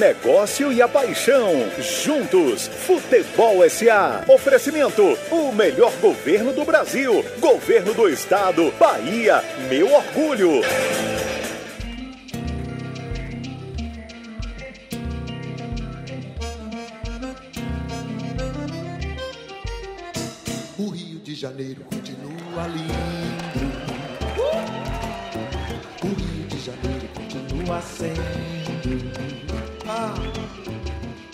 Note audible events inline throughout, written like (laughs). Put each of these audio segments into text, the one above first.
negócio e a paixão. Juntos, Futebol SA. Oferecimento: o melhor governo do Brasil. Governo do Estado. Bahia, meu orgulho. O Rio de Janeiro continua lindo. O Rio de Janeiro continua sendo. Ah,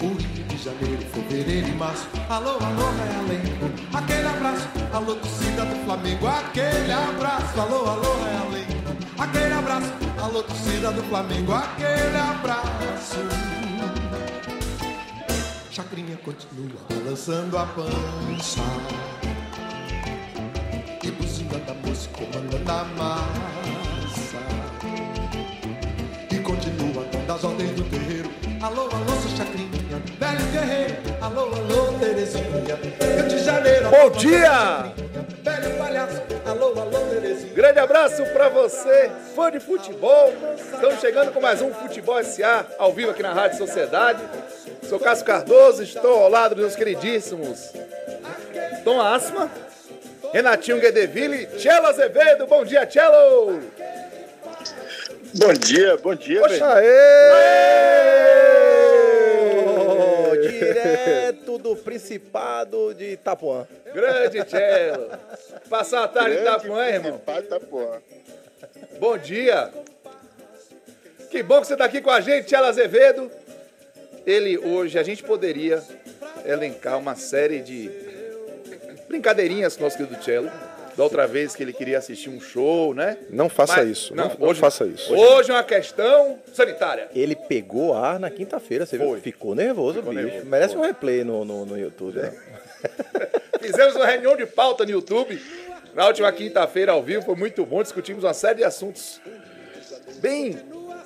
o de Janeiro, fevereiro e março. Alô, alô, Realengo. Aquele abraço, alô, torcida do Flamengo. Aquele abraço, alô, alô, Realengo. Aquele abraço, alô, torcida do Flamengo. Aquele abraço. Chacrinha continua balançando a pança E buzina da moça comandando a massa velho guerreiro Alô, alô, Terezinha, Rio de Janeiro Bom dia! Chacrinha, Velho palhaço, alô, alô, Terezinha Grande abraço pra você, fã de futebol. Estamos chegando com mais um Futebol SA, ao vivo aqui na Rádio Sociedade. Sou Cássio Cardoso, estou ao lado dos meus queridíssimos Tom Asma, Renatinho Guedeville, Tchelo Azevedo. Bom dia, Tchelo! Bom dia, bom dia, velho. Poxa, Ô, Direto do Principado de Itapuã. Grande Tchelo! Passar a tarde em Itapuã, irmão. principal de Itapuã. Bom dia! Que bom que você está aqui com a gente, Tchela Azevedo. Ele hoje, a gente poderia elencar uma série de brincadeirinhas com o nosso querido Tchelo. Da outra vez que ele queria assistir um show, né? Não faça Mas- isso. Não, não faça isso. Hoje é uma questão sanitária. Ele pegou ar na quinta-feira, você viu? Foi. Ficou nervoso, Ficou bicho. nervoso, Merece foi. um replay no, no, no YouTube. né? (laughs) Fizemos uma reunião de pauta no YouTube na última quinta-feira ao vivo, foi muito bom. Discutimos uma série de assuntos bem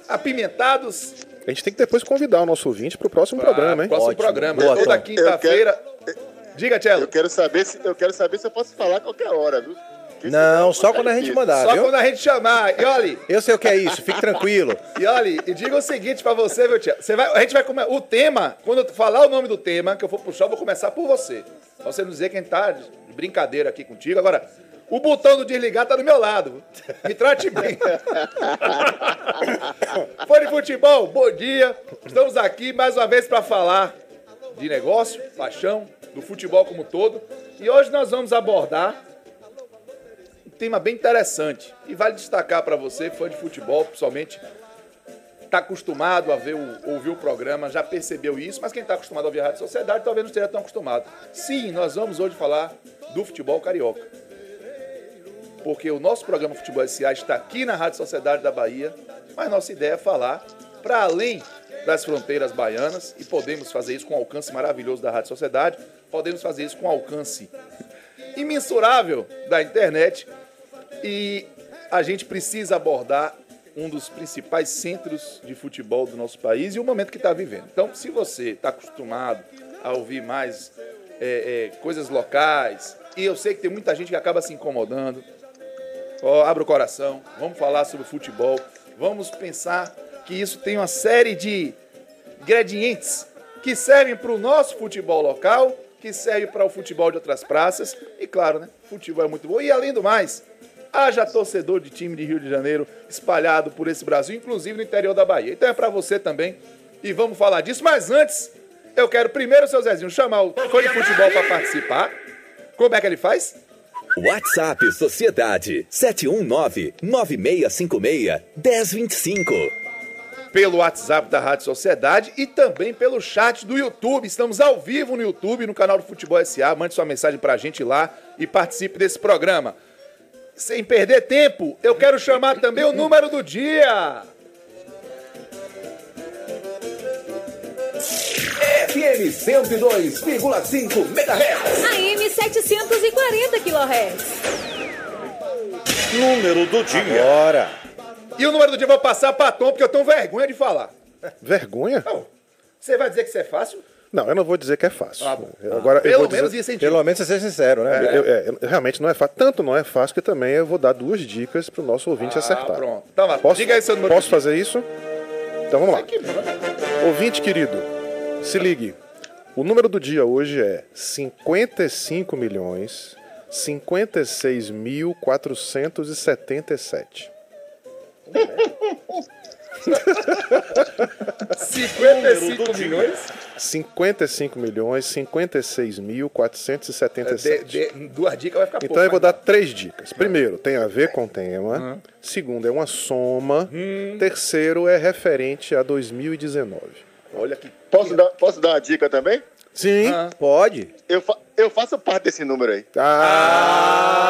apimentados. A gente tem que depois convidar o nosso ouvinte pro próximo programa, hein? Próximo Ótimo. programa. Boa, Toda quinta-feira. Diga, Tchelo. Eu quero saber se eu quero saber se eu posso falar a qualquer hora, viu? Porque Não, só quando a gente difícil. mandar, Só viu? quando a gente chamar. E olha, (laughs) Eu sei o que é isso, fique tranquilo. e olha, e diga o seguinte pra você, meu tio. Você vai, a gente vai comer. O tema, quando eu falar o nome do tema, que eu for puxar, eu vou começar por você. Pra você não dizer quem tá de brincadeira aqui contigo. Agora, o botão do desligar tá do meu lado. Me trate bem. (laughs) Fã de futebol, bom dia. Estamos aqui mais uma vez pra falar de negócio, paixão, do futebol como todo. E hoje nós vamos abordar um tema bem interessante. E vale destacar para você, fã de futebol, principalmente, está acostumado a ver ouvir o programa, já percebeu isso, mas quem está acostumado a ouvir a Rádio Sociedade talvez não esteja tão acostumado. Sim, nós vamos hoje falar do futebol carioca. Porque o nosso programa Futebol SA está aqui na Rádio Sociedade da Bahia, mas nossa ideia é falar para além das fronteiras baianas e podemos fazer isso com um alcance maravilhoso da Rádio Sociedade, podemos fazer isso com um alcance imensurável da internet e a gente precisa abordar um dos principais centros de futebol do nosso país e o momento que está vivendo. Então, se você está acostumado a ouvir mais é, é, coisas locais, e eu sei que tem muita gente que acaba se incomodando, ó, abra o coração, vamos falar sobre futebol, vamos pensar que isso tem uma série de ingredientes que servem para o nosso futebol local, que serve para o futebol de outras praças, e claro, né, futebol é muito bom. E além do mais, haja torcedor de time de Rio de Janeiro espalhado por esse Brasil, inclusive no interior da Bahia. Então é para você também, e vamos falar disso. Mas antes, eu quero primeiro, seu Zezinho, chamar o fã de futebol para participar. Como é que ele faz? WhatsApp Sociedade 719-9656-1025. Pelo WhatsApp da Rádio Sociedade e também pelo chat do YouTube. Estamos ao vivo no YouTube, no canal do Futebol SA. Mande sua mensagem pra gente lá e participe desse programa. Sem perder tempo, eu quero chamar também o número do dia. FM 102,5 MHz. AM 740 kHz. Número do dia. Bora. E o número do dia eu vou passar pra Tom, porque eu tenho vergonha de falar. Vergonha? Não, você vai dizer que isso é fácil? Não, eu não vou dizer que é fácil. Ah. Agora, eu Pelo menos dizer... incentivo. Pelo menos seja sincero, né? Eu- é, eu- realmente não é fácil. Tanto não é fácil que também eu vou dar duas dicas pro nosso ouvinte Ah, acertar. pronto. Então, vá, Posso, diga aí seu número posso fazer isso? Então vamos lá. Ouvinte querido, se ligue. O número do dia hoje é 55 milhões 56.477. 55 milhões? 55 milhões 56.477. De, de, duas dicas vai ficar Então pouco. eu vou dar três dicas. Primeiro, tem a ver com o tema. Segundo, é uma soma. Terceiro, é referente a 2019. Olha que. Posso dar, posso dar uma dica também? Sim, Ah. pode. Eu, fa- eu faço parte desse número aí. Ah,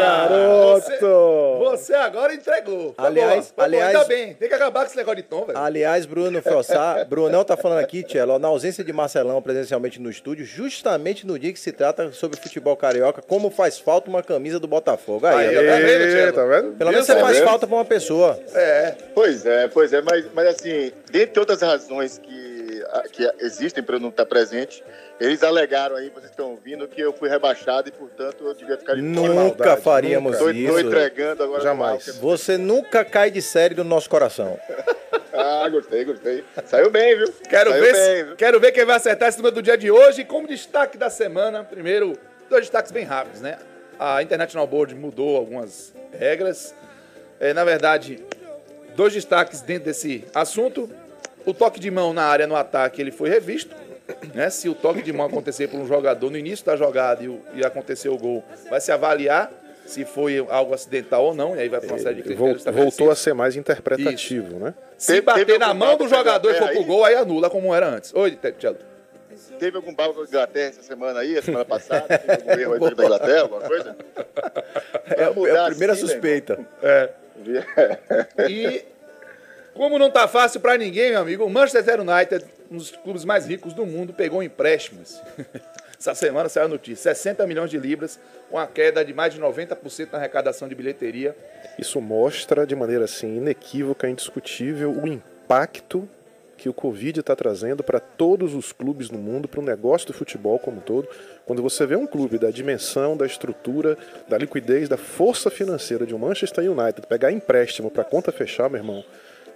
garoto! Você agora entregou. Tá Aliás- tá bom, aliás- Ainda bem. Tem que acabar com esse negócio de tom, velho. Aliás, Bruno Frossá, (laughs) Brunão tá falando aqui, Tchelo, na ausência de Marcelão presencialmente no estúdio, justamente no dia que se trata sobre futebol carioca, como faz falta uma camisa do Botafogo. Aí, ó. Tá vendo, Tchelo? tá vendo? pelo menos você é faz mesmo? falta pra uma pessoa. Pois é, pois é, mas, mas assim, dentre outras razões que, que existem para eu não estar presente, eles alegaram aí, vocês estão ouvindo, que eu fui rebaixado e, portanto, eu devia ficar de Nunca maldade, faríamos tô isso. entregando agora. Jamais. Você nunca cai de série do nosso coração. (laughs) Ah, gostei, gostei. Saiu bem, viu? Quero Saiu ver, bem, se- viu? quero ver quem vai acertar esse número do dia de hoje. E como destaque da semana, primeiro, dois destaques bem rápidos, né? A International Board mudou algumas regras. É, na verdade, dois destaques dentro desse assunto. O toque de mão na área no ataque ele foi revisto. Né? Se o toque de mão acontecer por um jogador no início da jogada e, e acontecer o gol, vai se avaliar se foi algo acidental ou não. E aí vai para uma série de critérios voltou a ser mais interpretativo, né? Se bater teve na mão do jogador e for pro gol, aí anula como era antes. Oi, Tchelo. Teve algum babo com a Inglaterra essa semana aí, a semana passada? (laughs) Teve algum erro aí da Inglaterra, alguma coisa? É, a- é a primeira assim, né, suspeita. E como não tá fácil pra ninguém, meu amigo, o Manchester United, um dos clubes mais ricos do mundo, pegou empréstimos. (laughs) Essa semana saiu a notícia, 60 milhões de libras, com a queda de mais de 90% na arrecadação de bilheteria. Isso mostra de maneira assim inequívoca, indiscutível, o impacto que o Covid está trazendo para todos os clubes no mundo, para o negócio do futebol como um todo. Quando você vê um clube da dimensão, da estrutura, da liquidez, da força financeira de um Manchester United pegar empréstimo para conta fechar, meu irmão,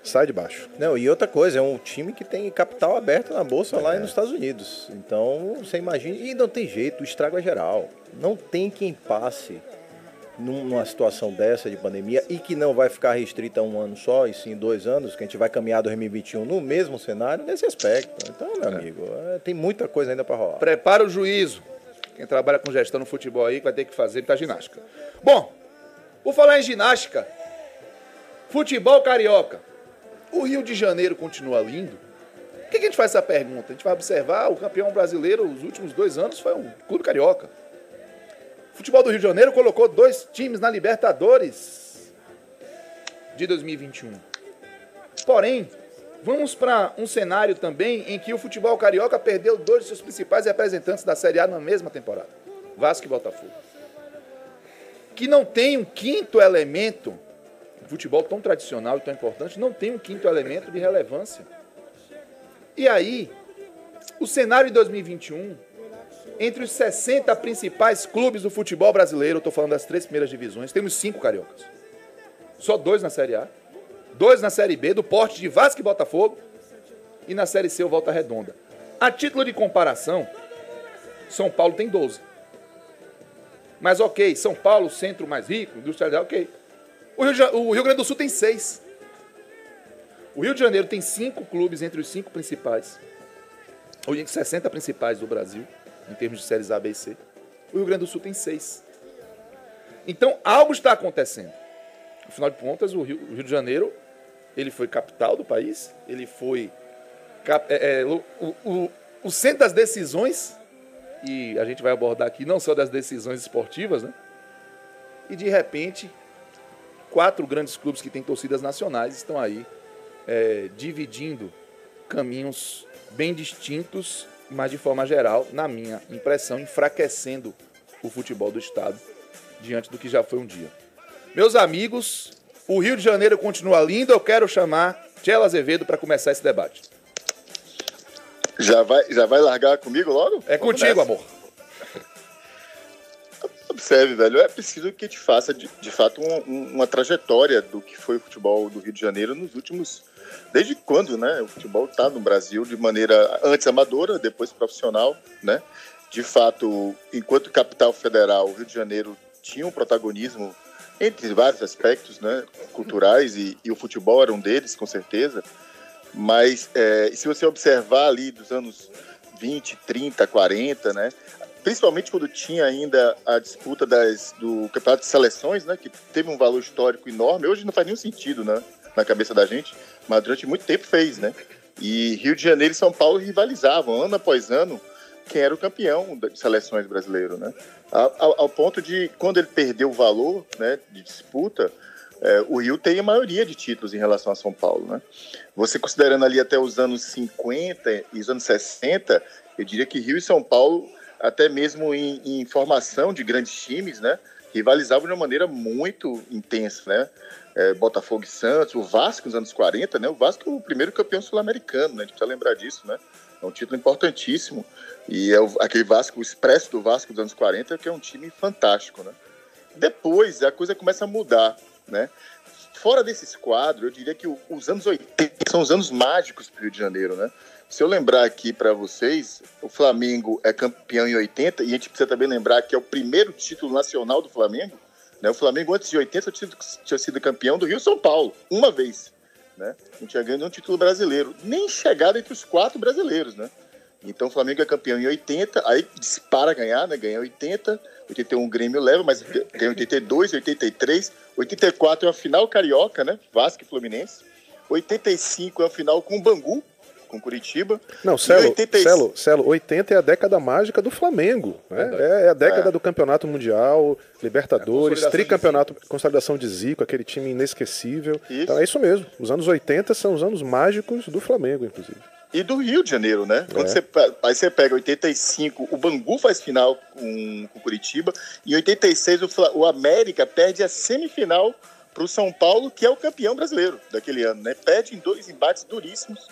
sai de baixo. Não, e outra coisa, é um time que tem capital aberto na bolsa lá nos Estados Unidos. Então, você imagina. E não tem jeito, o estrago é geral. Não tem quem passe num- numa situação dessa de pandemia e que não vai ficar restrita a um ano só, e sim dois anos, que a gente vai caminhar 2021 no mesmo cenário, nesse aspecto. Então, meu amigo, é, tem muita coisa ainda para rolar. Prepara o juízo. Quem trabalha com gestão no futebol aí vai ter que fazer muita ginástica. Bom, por falar em ginástica, futebol carioca. O Rio de Janeiro continua lindo? Por que que a gente faz essa pergunta? A gente vai observar o campeão brasileiro os últimos dois anos foi um clube carioca. O futebol do Rio de Janeiro colocou dois times na Libertadores de 2021. Porém, vamos para um cenário também em que o futebol carioca perdeu dois de seus principais representantes da Série A na mesma temporada: Vasco e Botafogo. Que não tem um quinto elemento, futebol tão tradicional e tão importante, não tem um quinto elemento de relevância. E aí, o cenário de 2021, entre os 60 principais clubes do futebol brasileiro, estou falando das três primeiras divisões, temos cinco cariocas. Só dois na Série A, dois na Série B, do porte de Vasco e Botafogo, e na Série C o Volta Redonda. A título de comparação, São Paulo tem 12. Mas ok, São Paulo, centro mais rico, industrializado, ok. O Rio, o Rio Grande do Sul tem seis. O Rio de Janeiro tem cinco clubes entre os cinco principais, ou entre os 60 principais do Brasil, em termos de séries A, B e C. O Rio Grande do Sul tem seis. Então, algo está acontecendo. Afinal de contas, o Rio, o Rio de Janeiro, ele foi capital do país, ele foi cap- é, é, o, o- o centro das decisões, e a gente vai abordar aqui não só das decisões esportivas, né? E de repente, quatro grandes clubes que têm torcidas nacionais estão aí é, dividindo caminhos bem distintos, mas de forma geral, na minha impressão, enfraquecendo o futebol do Estado diante do que já foi um dia. Meus amigos, o Rio de Janeiro continua lindo. Eu quero chamar Tchela Azevedo para começar esse debate. Já vai, já vai largar comigo logo? É Vamos contigo, nessa. amor. Observe, velho, é preciso que te faça, de, de fato, um- um- uma trajetória do que foi o futebol do Rio de Janeiro nos últimos. Desde quando, né? O futebol está no Brasil de maneira antes amadora, depois profissional, né? De fato, enquanto capital federal, o Rio de Janeiro tinha um protagonismo entre vários aspectos, né? Culturais e, e o futebol era um deles, com certeza. Mas é, se você observar ali dos anos 20, 30, 40, né? Principalmente quando tinha ainda a disputa das, do campeonato de seleções, né? Que teve um valor histórico enorme. Hoje não faz nenhum sentido, né? Na cabeça da gente, mas durante muito tempo fez, né? E Rio de Janeiro e São Paulo rivalizavam ano após ano quem era o campeão de seleções brasileiro, né? Ao, ao- ponto de quando ele perdeu o valor, né? De disputa, é, o Rio tem a maioria de títulos em relação a São Paulo, né? Você considerando ali até os anos 50 e os anos 60, eu diria que Rio e São Paulo, até mesmo em, em formação de grandes times, né? Rivalizavam de uma maneira muito intensa, né? É, Botafogo e Santos, o Vasco nos anos 40, né? O Vasco é o primeiro campeão sul-americano, né? A gente precisa lembrar disso, né? É um título importantíssimo. E é o- aquele Vasco, o expresso do Vasco dos anos 40, que é um time fantástico, né? Depois a coisa começa a mudar, né? Fora desses quadros, eu diria que os anos 80 são os anos mágicos para o Rio de Janeiro, né? Se eu lembrar aqui para vocês, o Flamengo é campeão em 80 e a gente precisa também lembrar que é o primeiro título nacional do Flamengo. Né? O Flamengo antes de 80 tinha, sido campeão do Rio São Paulo, uma vez. Né? Não tinha ganho nenhum título brasileiro, nem chegado entre os quatro brasileiros, né? Então o Flamengo é campeão em 80, aí dispara ganhar, né? Ganha 80, 81 o Grêmio leva, mas ganha 82, 83, 84 é a final carioca, né? Vasco e Fluminense. 85 é a final com o Bangu, com Curitiba. Não, Celo, 86 Celo, Celo, 80 é a década mágica do Flamengo. Né? É, é a década É. do Campeonato Mundial, Libertadores, consolidação tricampeonato, consolidação de Zico, aquele time inesquecível. Isso. Então é isso mesmo. Os anos 80 são os anos mágicos do Flamengo, inclusive. E do Rio de Janeiro, né? Quando É. você, pe- aí você pega 85, o Bangu faz final com o Curitiba. Em 86, o, o América perde a semifinal para o São Paulo, que é o campeão brasileiro daquele ano, né? Perde em dois embates duríssimos.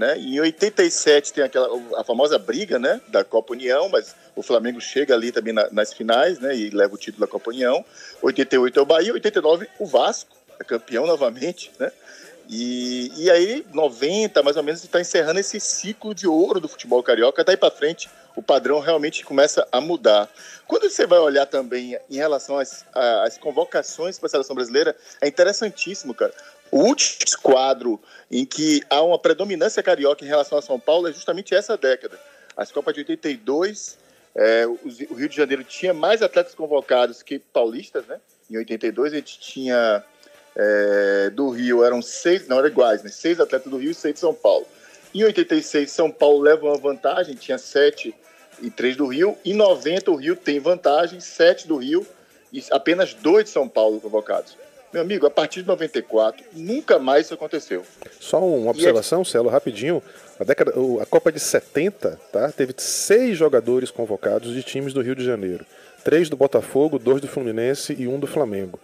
Né? Em 87 tem aquela a famosa briga, né, da Copa União, mas o Flamengo chega ali também na- nas finais, né, e leva o título da Copa União. 88 é o Bahia, 89 o Vasco, é campeão novamente, né? E, e aí, 90, mais ou menos, está encerrando esse ciclo de ouro do futebol carioca. Daí para frente, o padrão realmente começa a mudar. Quando você vai olhar também em relação às, às convocações para a seleção brasileira, é interessantíssimo, cara. O último quadro em que há uma predominância carioca em relação a São Paulo é justamente essa década. As Copas de 82, é, o Rio de Janeiro tinha mais atletas convocados que paulistas, né? Em 82 a gente tinha é, do Rio eram seis, não eram iguais, né? Seis atletas do Rio e seis de São Paulo. Em 86, São Paulo leva uma vantagem, tinha sete e três do Rio. Em 90, o Rio tem vantagem, sete do Rio e apenas dois de São Paulo convocados. Meu amigo, a partir de 94, nunca mais isso aconteceu. Só uma observação, Celo, rapidinho. A, década, a Copa de 70 tá, teve seis jogadores convocados de times do Rio de Janeiro. Três do Botafogo, dois do Fluminense e um do Flamengo.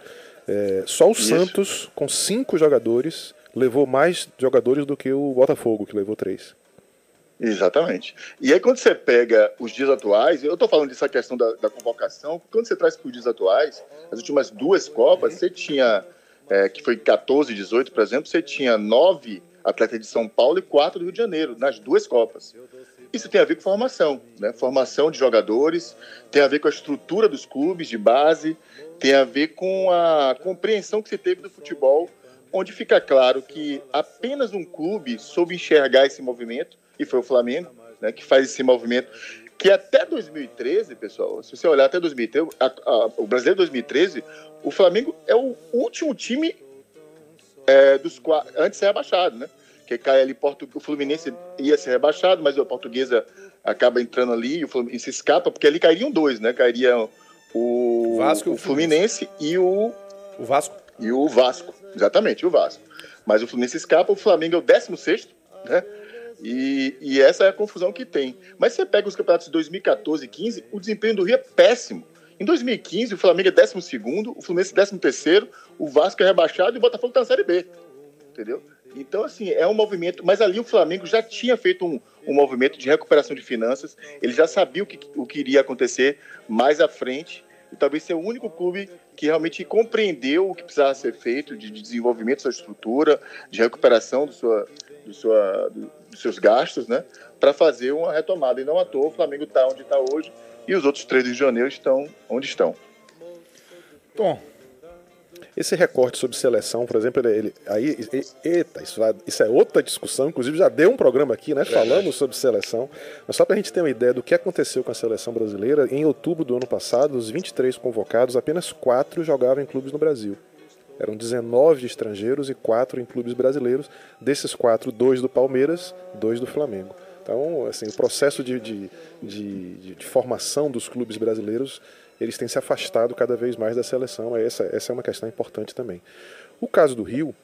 É, só o Isso. Santos, com cinco jogadores, levou mais jogadores do que o Botafogo, que levou três. Exatamente. E aí, quando você pega os dias atuais, eu estou falando dessa questão da, da convocação, quando você traz para os dias atuais, as últimas duas Copas, você tinha, é, que foi 14 e 18, por exemplo, você tinha nove atletas de São Paulo e quatro do Rio de Janeiro, nas duas Copas. Isso tem a ver com formação, né? Formação de jogadores, tem a ver com a estrutura dos clubes de base, tem a ver com a compreensão que se teve do futebol, onde fica claro que apenas um clube soube enxergar esse movimento, e foi o Flamengo, né, que faz esse movimento, que até 2013, pessoal, se você olhar até 2013, a- a- o Brasileiro 2013, o Flamengo é o último time é, dos antes de ser rebaixado, né? Que cai ali, o Fluminense ia ser rebaixado, mas a Portuguesa acaba entrando ali e o Fluminense escapa, porque ali cairiam dois, né? Cairiam o, Vasco o o Fluminense e o, O Vasco. e o Vasco. Exatamente, o Vasco. Mas o Fluminense escapa, o Flamengo é o 16, né? E, e essa é a confusão que tem. Mas você pega os campeonatos de 2014 e 15, o desempenho do Rio é péssimo. Em 2015, o Flamengo é 12, o Fluminense é 13, o Vasco é rebaixado e o Botafogo está na Série B. Entendeu? Então, assim, é um movimento. Mas ali o Flamengo já tinha feito um, um movimento de recuperação de finanças, ele já sabia o que, o que iria acontecer mais à frente e talvez seja o único clube que realmente compreendeu o que precisava ser feito de desenvolvimento da sua estrutura, de recuperação do sua, do sua, do, seus gastos, né, para fazer uma retomada. E não à toa o Flamengo está onde está hoje e os outros três de janeiro estão onde estão. Tom, Esse recorte sobre seleção, por exemplo, ele, ele- aí, e- eita, isso, vai- isso é outra discussão. Inclusive já deu um programa aqui, né, falando sobre seleção. Mas só para a gente ter uma ideia do que aconteceu com a seleção brasileira, em outubro do ano passado, dos 23 convocados, apenas quatro jogavam em clubes no Brasil. Eram 19 estrangeiros e quatro em clubes brasileiros. Desses quatro, dois do Palmeiras, dois do Flamengo. Então, assim, o processo de, de, de, de- de formação dos clubes brasileiros, eles têm se afastado cada vez mais da seleção. Essa, essa é uma questão importante também. O caso do Rio,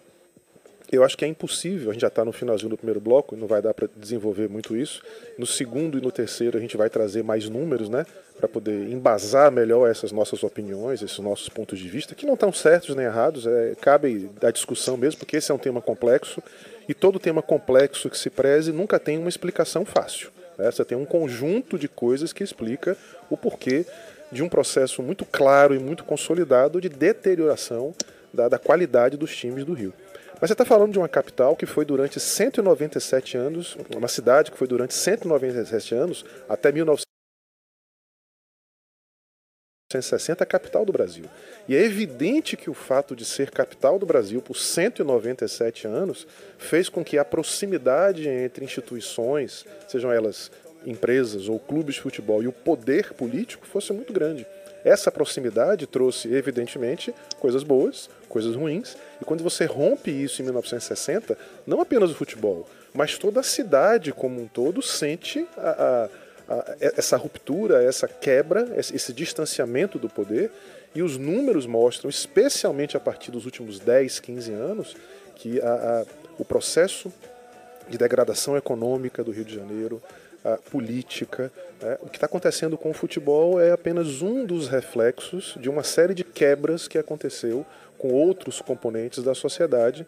eu acho que é impossível, a gente já está no finalzinho do primeiro bloco, não vai dar para desenvolver muito isso. No segundo e no terceiro a gente vai trazer mais números, né, para poder embasar melhor essas nossas opiniões, esses nossos pontos de vista, que não estão certos nem errados, é, cabe da discussão mesmo, porque esse é um tema complexo e todo tema complexo que se preze nunca tem uma explicação fácil. né? Você tem um conjunto de coisas que explica o porquê de um processo muito claro e muito consolidado de deterioração da, da qualidade dos times do Rio. Mas você está falando de uma capital que foi durante 197 anos, uma cidade que foi durante 197 anos, até 1960, a capital do Brasil. E é evidente que o fato de ser capital do Brasil por 197 anos fez com que a proximidade entre instituições, sejam elas empresas ou clubes de futebol, e o poder político fosse muito grande. Essa proximidade trouxe, evidentemente, coisas boas, coisas ruins, e quando você rompe isso em 1960, não apenas o futebol, mas toda a cidade como um todo sente a, a, a, essa ruptura, essa quebra, esse, esse distanciamento do poder, e os números mostram, especialmente a partir dos últimos 10, 15 anos, que a, o processo de degradação econômica do Rio de Janeiro, política. Né? O que está acontecendo com o futebol é apenas um dos reflexos de uma série de quebras que aconteceu com outros componentes da sociedade.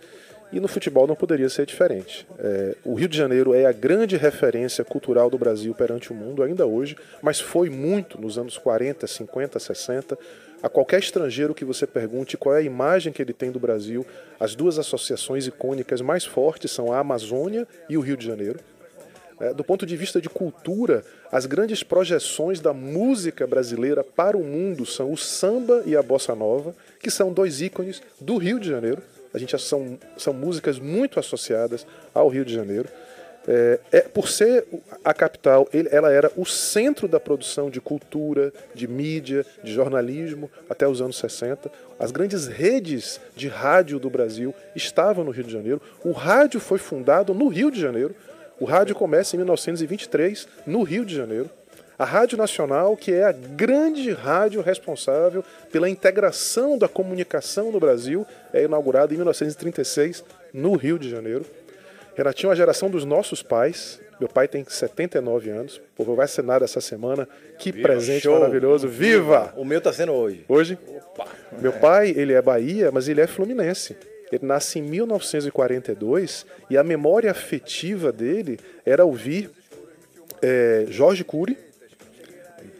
E no futebol não poderia ser diferente. É, o Rio de Janeiro é a grande referência cultural do Brasil perante o mundo ainda hoje, mas foi muito nos anos 40, 50, 60. A qualquer estrangeiro que você pergunte qual é a imagem que ele tem do Brasil, as duas associações icônicas mais fortes são a Amazônia e o Rio de Janeiro. É, do ponto de vista de cultura, as grandes projeções da música brasileira para o mundo são o samba e a bossa nova, que são dois ícones do Rio de Janeiro. A gente são, são músicas muito associadas ao Rio de Janeiro. É, é, por ser a capital, ele, ela era o centro da produção de cultura, de mídia, de jornalismo até os anos 60. As grandes redes de rádio do Brasil estavam no Rio de Janeiro. O rádio foi fundado no Rio de Janeiro. O rádio começa em 1923, no Rio de Janeiro. A Rádio Nacional, que é a grande rádio responsável pela integração da comunicação no Brasil, é inaugurada em 1936, no Rio de Janeiro. Renatinho, a geração dos nossos pais. Meu pai tem 79 anos. Pô, vai ser nada essa semana. Que Viva, presente show. maravilhoso. Viva! O meu tá sendo hoje. Hoje? Opa. Meu pai, ele é Bahia, mas ele é fluminense. Ele nasce em 1942 e a memória afetiva dele era ouvir é, Jorge Cury,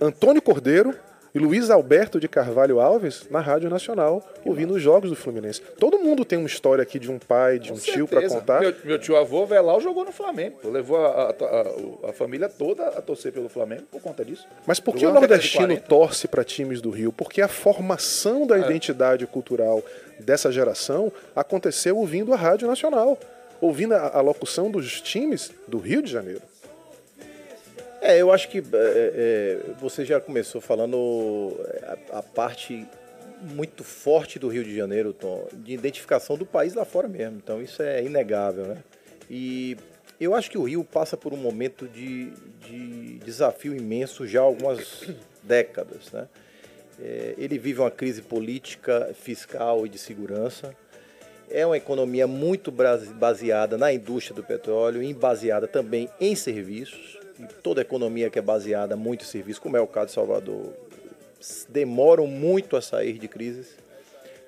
Antônio Cordeiro e Luiz Alberto de Carvalho Alves na Rádio Nacional, ouvindo os jogos do Fluminense. Todo mundo tem uma história aqui de um pai, de um tio para contar. Meu, meu, tio avô Velau jogou no Flamengo. Levou a, a, a, a, família toda a torcer pelo Flamengo por conta disso. Mas por que jogou o nordestino torce para times do Rio? Porque a formação da é. identidade cultural dessa geração aconteceu ouvindo a Rádio Nacional, ouvindo a, a locução dos times do Rio de Janeiro. É, eu acho que é, é, você já começou falando a, a, parte muito forte do Rio de Janeiro, Tom, de identificação do país lá fora mesmo. Então isso é inegável, né? E eu acho que o Rio passa por um momento de, de desafio imenso já há algumas décadas, né? É, ele vive uma crise política, fiscal e de segurança. É uma economia muito baseada na indústria do petróleo e baseada também em serviços. E toda economia que é baseada muito em serviços, como é o caso de Salvador, demoram muito a sair de crises.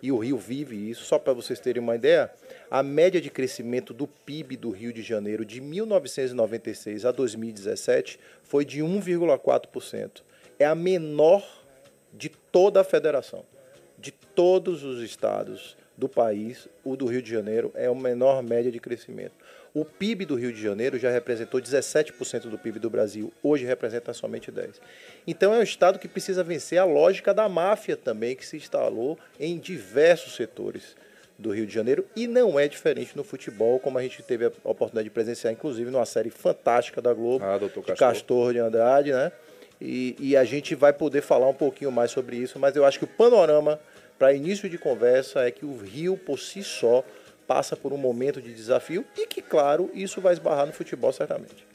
E o Rio vive isso. Só para vocês terem uma ideia, a média de crescimento do PIB do Rio de Janeiro de 1996 a 2017 foi de 1,4%. É a menor de toda a federação, de todos os estados do país, o do Rio de Janeiro é a menor média de crescimento. O PIB do Rio de Janeiro já representou 17% do PIB do Brasil, hoje representa somente 10%. Então é um estado que precisa vencer a lógica da máfia também, que se instalou em diversos setores do Rio de Janeiro e não é diferente no futebol, como a gente teve a oportunidade de presenciar, inclusive numa série fantástica da Globo, Ah, de Castor. Castor de Andrade, né? E, e a gente vai poder falar um pouquinho mais sobre isso, mas eu acho que o panorama para início de conversa é que o Rio por si só passa por um momento de desafio e que, claro, isso vai esbarrar no futebol certamente.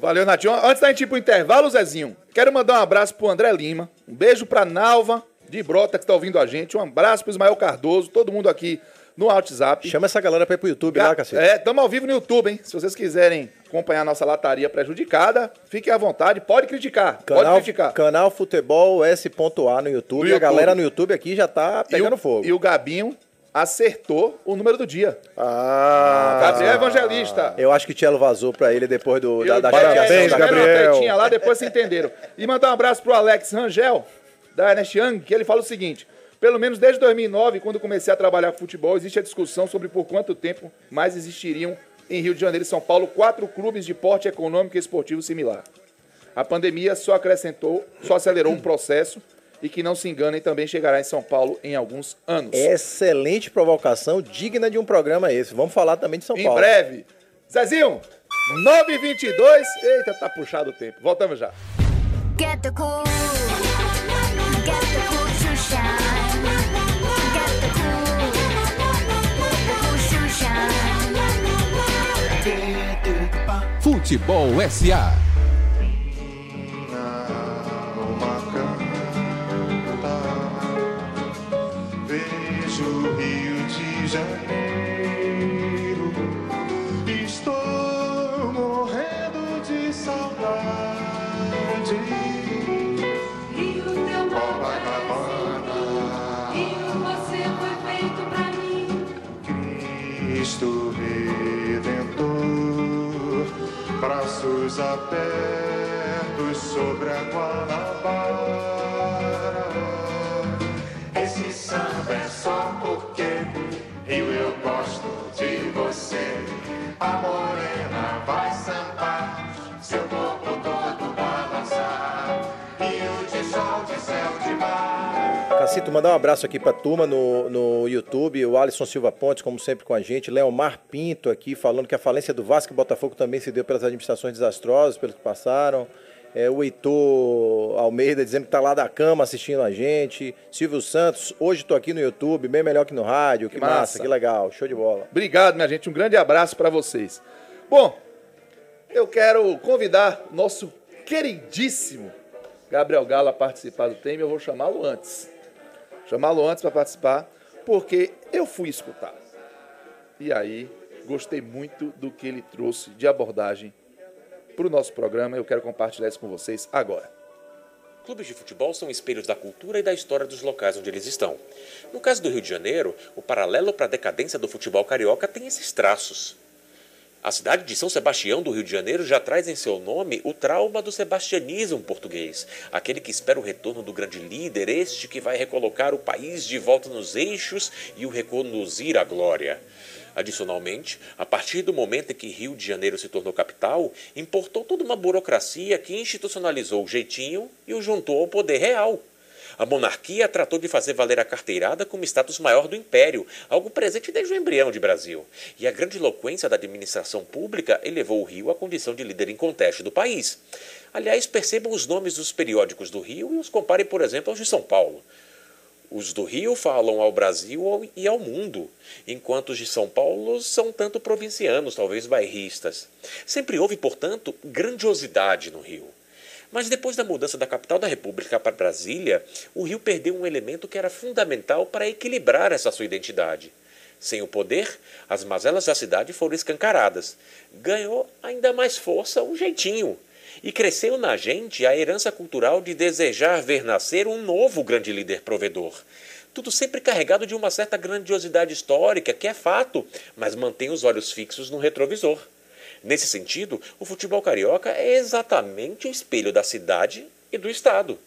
Valeu, Natinho. Antes da gente ir pro intervalo, Zezinho, quero mandar um abraço pro André Lima, um beijo pra Nalva de Brota que tá ouvindo a gente, um abraço pro Ismael Cardoso, todo mundo aqui no WhatsApp. Chama essa galera para ir pro YouTube lá, cacete. É, estamos ao vivo no YouTube, hein? Se vocês quiserem acompanhar a nossa lataria prejudicada, fiquem à vontade, pode criticar, pode Canal, criticar. canal Futebol S.A no YouTube. No E a YouTube. galera no YouTube aqui já tá E pegando o- fogo. E o Gabinho acertou o número do dia. Ah, Gabriel Evangelista. Eu acho que Tchelo vazou pra ele depois do, da, Eu- da Parabéns, chateação. é, Gabriel. tretinha lá, depois vocês entenderam. E mandar um abraço pro Alex Rangel, da Ernest Young, que ele fala o seguinte: pelo menos desde 2009, quando comecei a trabalhar com futebol, existe a discussão sobre por quanto tempo mais existiriam em Rio de Janeiro e São Paulo quatro clubes de porte econômico e esportivo similar. A pandemia só acrescentou, só acelerou um processo e que não se enganem, também chegará em São Paulo em alguns anos. Excelente provocação, digna de um programa esse. Vamos falar também de São Em Paulo. breve. Zezinho, 9h22. Eita, tá puxado o tempo. Voltamos já. Get the cool. Futebol SA. Abertos sobre a Guanabara. Esse samba é só porque Rio eu gosto de você. A Cacito, mandar um abraço aqui pra turma no, no YouTube, o Alisson Silva Pontes, como sempre com a gente, Leomar Pinto aqui, falando que a falência do Vasco e Botafogo também se deu pelas administrações desastrosas, pelos que passaram. É, o Heitor Almeida dizendo que tá lá da cama assistindo a gente. Silvio Santos, hoje tô aqui no YouTube, bem melhor que no rádio. Que, Que massa. massa. que legal, show de bola. Obrigado, minha gente. Um grande abraço para vocês. Bom, eu quero convidar nosso queridíssimo Gabriel Galo a participar do tema. Eu vou chamá-lo antes. Chamá-lo antes para participar, porque eu fui escutar. E aí, gostei muito do que ele trouxe de abordagem para o nosso programa. Eu quero compartilhar isso com vocês agora. Clubes de futebol são espelhos da cultura e da história dos locais onde eles estão. No caso do Rio de Janeiro, o paralelo para a decadência do futebol carioca tem esses traços. A cidade de São Sebastião do Rio de Janeiro já traz em seu nome o trauma do sebastianismo português, aquele que espera o retorno do grande líder, este que vai recolocar o país de volta nos eixos e o reconduzir à glória. Adicionalmente, a partir do momento em que Rio de Janeiro se tornou capital, importou toda uma burocracia que institucionalizou o jeitinho e o juntou ao poder real. A monarquia tratou de fazer valer a carteirada como status maior do império, algo presente desde o embrião de Brasil. E a grande eloquência da administração pública elevou o Rio à condição de líder em conteste do país. Aliás, percebam os nomes dos periódicos do Rio e os comparem, por exemplo, aos de São Paulo. Os do Rio falam ao Brasil e ao mundo, enquanto os de São Paulo são tanto provincianos, talvez bairristas. Sempre houve, portanto, grandiosidade no Rio. Mas depois da mudança da capital da República para Brasília, o Rio perdeu um elemento que era fundamental para equilibrar essa sua identidade. Sem o poder, as mazelas da cidade foram escancaradas. Ganhou ainda mais força o jeitinho. E cresceu na gente a herança cultural de desejar ver nascer um novo grande líder provedor. Tudo sempre carregado de uma certa grandiosidade histórica, que é fato, mas mantém os olhos fixos no retrovisor. Nesse sentido, o futebol carioca é exatamente o espelho da cidade e do Estado.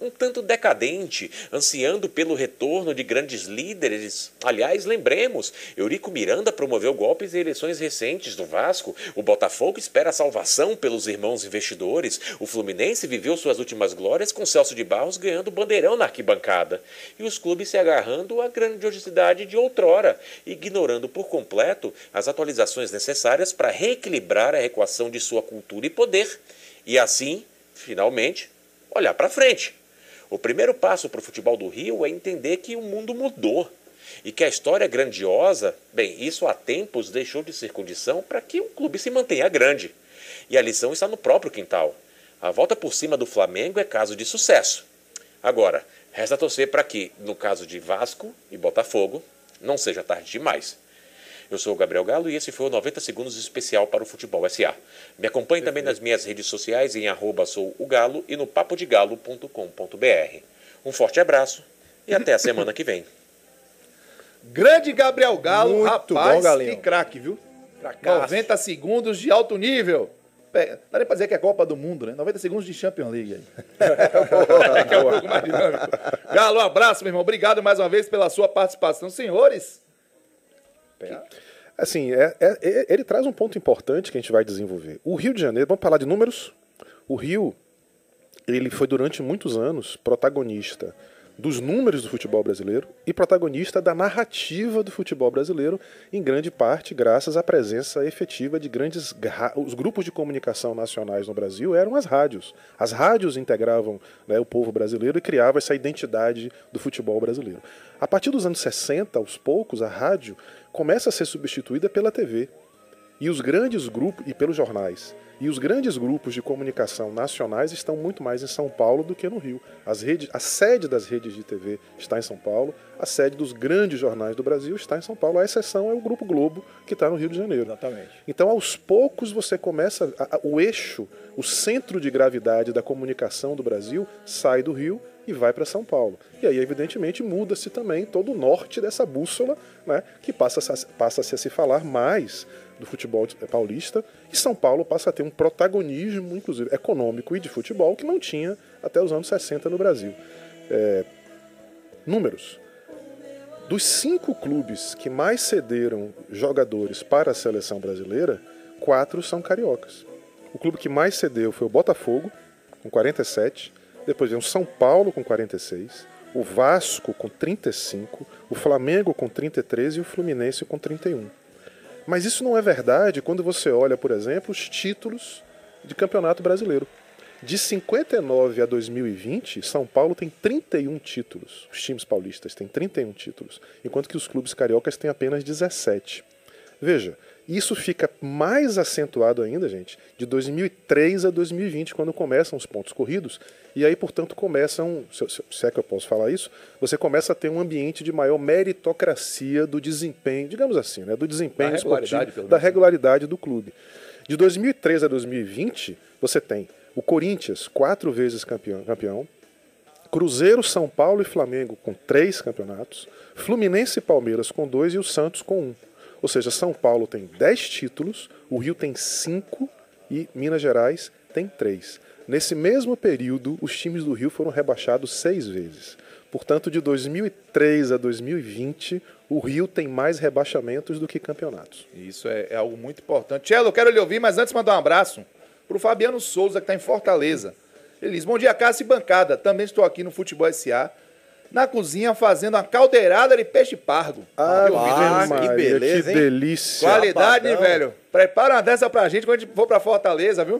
Um tanto decadente, ansiando pelo retorno de grandes líderes. Aliás, lembremos, Eurico Miranda promoveu golpes em eleições recentes do Vasco, o Botafogo espera a salvação pelos irmãos investidores, o Fluminense viveu suas últimas glórias com Celso de Barros ganhando bandeirão na arquibancada, e os clubes se agarrando à grandiosidade de outrora, ignorando por completo as atualizações necessárias para reequilibrar a equação de sua cultura e poder, e assim, finalmente, olhar para frente. O primeiro passo para o futebol do Rio é entender que o mundo mudou e que a história grandiosa, bem, isso há tempos deixou de ser condição para que um clube se mantenha grande. E a lição está no próprio quintal. A volta por cima do Flamengo é caso de sucesso. Agora, resta torcer para que, no caso de Vasco e Botafogo, não seja tarde demais. Eu sou o Gabriel Galo e esse foi o 90 Segundos especial para o Futebol SA. Me acompanhe também nas minhas redes sociais em arroba sou o Galo e no papodigalo.com.br. Um forte abraço e até a semana que vem. Grande Gabriel Galo, Muito rapaz, bom, Galinho. que craque, viu? Fracasso. 90 segundos de alto nível. Pe- Dá nem pra dizer que é Copa do Mundo, né? 90 segundos de Champions League (laughs) é um pouco mais dinâmico. Galo, um abraço, meu irmão. Obrigado mais uma vez pela sua participação. Senhores, Assim, é- é- é- ele traz um ponto importante que a gente vai desenvolver. O Rio de Janeiro, vamos falar de números? O Rio, ele foi durante muitos anos protagonista dos números do futebol brasileiro e protagonista da narrativa do futebol brasileiro, em grande parte graças à presença efetiva de grandes gra- os grupos de comunicação nacionais no Brasil eram as rádios. As rádios integravam né, o povo brasileiro e criavam essa identidade do futebol brasileiro. A partir dos anos 60, aos poucos, a rádio começa a ser substituída pela TV. E os grandes grupos, e pelos jornais, e os grandes grupos de comunicação nacionais estão muito mais em São Paulo do que no Rio. As redes, a sede das redes de TV está em São Paulo, a sede dos grandes jornais do Brasil está em São Paulo. A exceção é o Grupo Globo, que está no Rio de Janeiro. Exatamente. Então, aos poucos, você começa. a- a- o eixo, o centro de gravidade da comunicação do Brasil sai do Rio e vai para São Paulo. E aí, evidentemente, muda-se também todo o norte dessa bússola, né, que passa-se passa a se falar mais do futebol de- paulista, e São Paulo passa a ter um protagonismo, inclusive econômico e de futebol, que não tinha até os anos 60 no Brasil. É, números. Dos cinco clubes que mais cederam jogadores para a seleção brasileira, quatro são cariocas. O clube que mais cedeu foi o Botafogo, com 47, depois vem o São Paulo com 46, o Vasco com 35, o Flamengo com 33 e o Fluminense com 31. Mas isso não é verdade quando você olha, por exemplo, os títulos de campeonato brasileiro. De 59 a 2020, São Paulo tem 31 títulos. Os times paulistas têm 31 títulos, enquanto que os clubes cariocas têm apenas 17. Veja, isso fica mais acentuado ainda, gente, de 2003 a 2020, quando começam os pontos corridos, e aí, portanto, começam, se, é que eu posso falar isso, você começa a ter um ambiente de maior meritocracia do desempenho, digamos assim, né, do desempenho Da regularidade, esportivo, da menos. regularidade do clube. De 2003 a 2020, você tem o Corinthians, quatro vezes campeão, campeão Cruzeiro, São Paulo e Flamengo com três campeonatos, Fluminense e Palmeiras com dois e o Santos com um. Ou seja, São Paulo tem dez títulos, o Rio tem cinco e Minas Gerais tem três. Nesse mesmo período, os times do Rio foram rebaixados seis vezes. Portanto, de 2003 a 2020, o Rio tem mais rebaixamentos do que campeonatos. Isso é, é algo muito importante. Tchelo, quero lhe ouvir, mas antes mandar um abraço pro Fabiano Souza, que está em Fortaleza. Ele diz, bom dia, Cássio e bancada. Também estou aqui no Futebol SA, na cozinha, fazendo uma caldeirada de peixe pardo. Ah, vídeo? Maria, que beleza, que hein? delícia. Qualidade, velho? Prepara uma dessa pra gente quando a gente for pra Fortaleza, viu?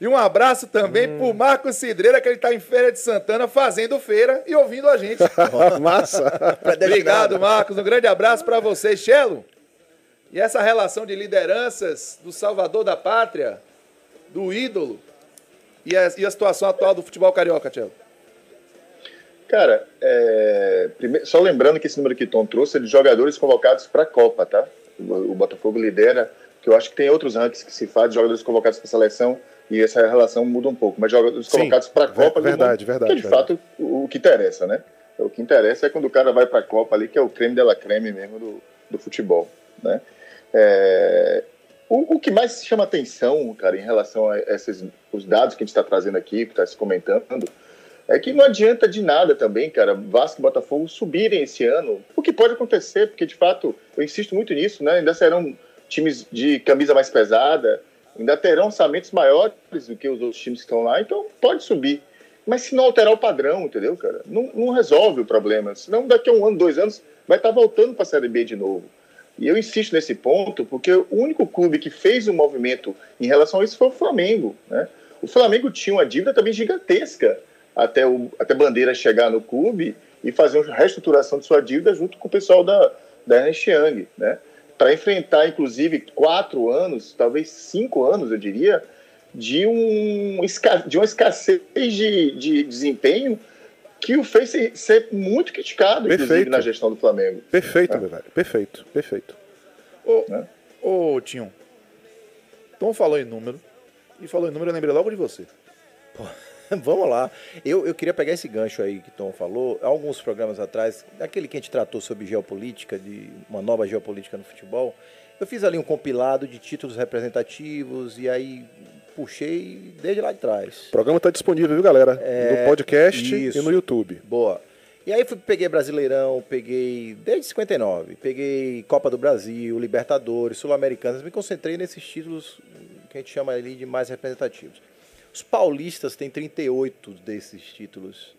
E um abraço também pro Marcos Cidreira, que ele tá em Feira de Santana fazendo feira e ouvindo a gente. (laughs) Massa. Obrigado, Marcos. Um grande abraço pra vocês, Chelo. E essa relação de lideranças do salvador da pátria, do ídolo, e a, e a situação atual do futebol carioca, Chelo? Cara, é, só lembrando que esse número que Tom trouxe é de jogadores convocados para a Copa, tá? O, o Botafogo lidera, que eu acho que tem outros rankings que se faz de jogadores convocados para a seleção e essa relação muda um pouco. Mas jogadores Sim, convocados para a Copa, verdade, que é verdade, de verdade. fato o, o que interessa, né? O que interessa é quando o cara vai para a Copa ali, que é o creme dela creme mesmo do, do futebol, né? É, o, o que mais chama atenção, cara, em relação a esses os dados que a gente está trazendo aqui, que está se comentando, é que não adianta de nada também, cara, Vasco e Botafogo subirem esse ano. O que pode acontecer, porque de fato, eu insisto muito nisso, né? Ainda serão times de camisa mais pesada, ainda terão orçamentos maiores do que os outros times que estão lá, então pode subir. Mas se não alterar o padrão, entendeu, cara? Não, não resolve o problema. Senão daqui a um ano, dois anos, vai estar voltando para a Série B de novo. E eu insisto nesse ponto, porque o único clube que fez um movimento em relação a isso foi o Flamengo, né? O Flamengo tinha uma dívida também gigantesca até, o, até Bandeira chegar no clube e fazer uma reestruturação de sua dívida junto com o pessoal da, da Ernest Young, né? Para enfrentar, inclusive, quatro anos, talvez cinco anos, eu diria, de, um, de uma escassez de, de desempenho que o fez ser, ser muito criticado, inclusive, Perfeito. na gestão do Flamengo. Perfeito, É. meu velho. Perfeito, perfeito. Ô, Né? ô Tinho, Tom falou em número. E falou em número, eu lembrei logo de você. (laughs) Vamos lá. Eu, eu queria pegar esse gancho aí que Tom falou. Alguns programas atrás, aquele que a gente tratou sobre geopolítica, de uma nova geopolítica no futebol, eu fiz ali um compilado de títulos representativos e aí puxei desde lá de trás. O programa está disponível, viu, galera? É, no podcast isso. e no YouTube. Boa. E aí fui, peguei Brasileirão, peguei desde 59, peguei Copa do Brasil, Libertadores, Sul-Americanas, me concentrei nesses títulos que a gente chama ali de mais representativos. Os paulistas têm 38 desses títulos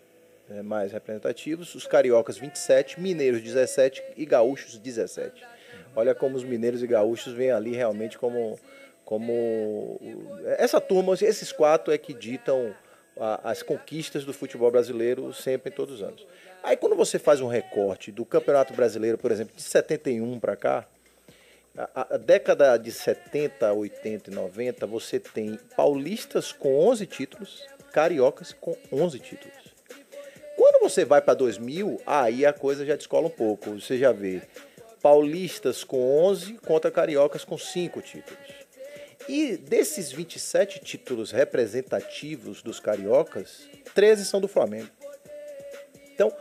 né, mais representativos, os cariocas 27, mineiros 17 e gaúchos 17. Olha como os mineiros e gaúchos vêm ali realmente como como essa turma, esses quatro é que ditam as conquistas do futebol brasileiro sempre em todos os anos. Aí quando você faz um recorte do Campeonato Brasileiro, por exemplo, de 71 para cá, a, a década de 70, 80 e 90, você tem paulistas com 11 títulos, cariocas com 11 títulos. Quando você vai para 2000, aí a coisa já descola um pouco. Você já vê paulistas com 11 contra cariocas com 5 títulos. E desses 27 títulos representativos dos cariocas, 13 são do Flamengo. Então,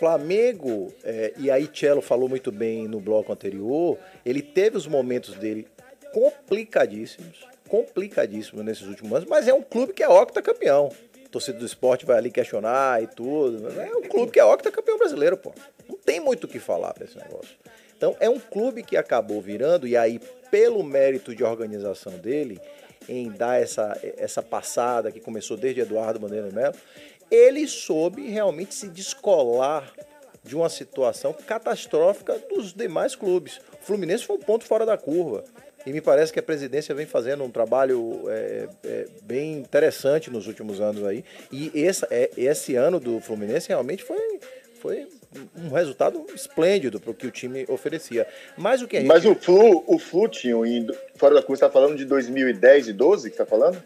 Flamengo, é, e aí Cello falou muito bem no bloco anterior, ele teve os momentos dele complicadíssimos, complicadíssimos nesses últimos anos, mas é um clube que é octacampeão. Torcida do esporte vai ali questionar e tudo, é um clube que é octacampeão brasileiro, pô. Não tem muito o que falar pra esse negócio. Então, é um clube que acabou virando, e aí, pelo mérito de organização dele, em dar essa, essa passada que começou desde Eduardo Bandeira de Mello, ele soube realmente se descolar de uma situação catastrófica dos demais clubes. O Fluminense foi um ponto fora da curva. E me parece que a presidência vem fazendo um trabalho é, é, bem interessante nos últimos anos aí. E esse, é, esse ano do Fluminense realmente foi, foi um resultado esplêndido para o que o time oferecia. Mas o que a gente... Mas o Flu, o Flu tinha indo fora da curva, você tá falando de 2010 e 12 que tá falando?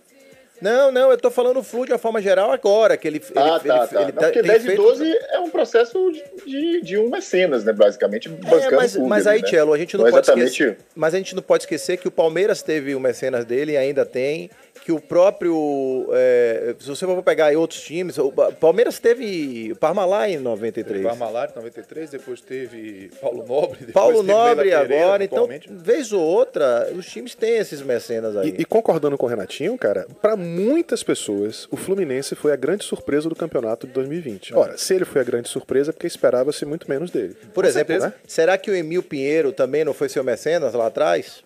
Não, não, eu tô falando o Flu de uma forma geral agora, que ele, ele, Ah, tá, ele, tá. ele Não, porque tem 10 e feito- 12 é um processo de, de, um mecenas, né? Basicamente, É, bancando mas, o clube, mas aí, né? Tchelo, a gente não, Não pode exatamente- esquecer. Mas a gente não pode esquecer que o Palmeiras teve o mecenas dele e ainda tem. Que o próprio. é, se você for pegar aí outros times, o Palmeiras teve o Parmalat em 93. Parmalat em 93, depois teve Paulo Nobre. Depois Paulo teve Nobre Pereira, agora, então, vez ou outra, os times têm esses mecenas aí. E, e concordando com o Renatinho, cara, pra muitas pessoas, o Fluminense foi a grande surpresa do campeonato de 2020. Ora, se ele foi a grande surpresa, é porque esperava-se muito menos dele. Por Com exemplo, certeza. será que o Emil Pinheiro também não foi seu mecenas lá atrás?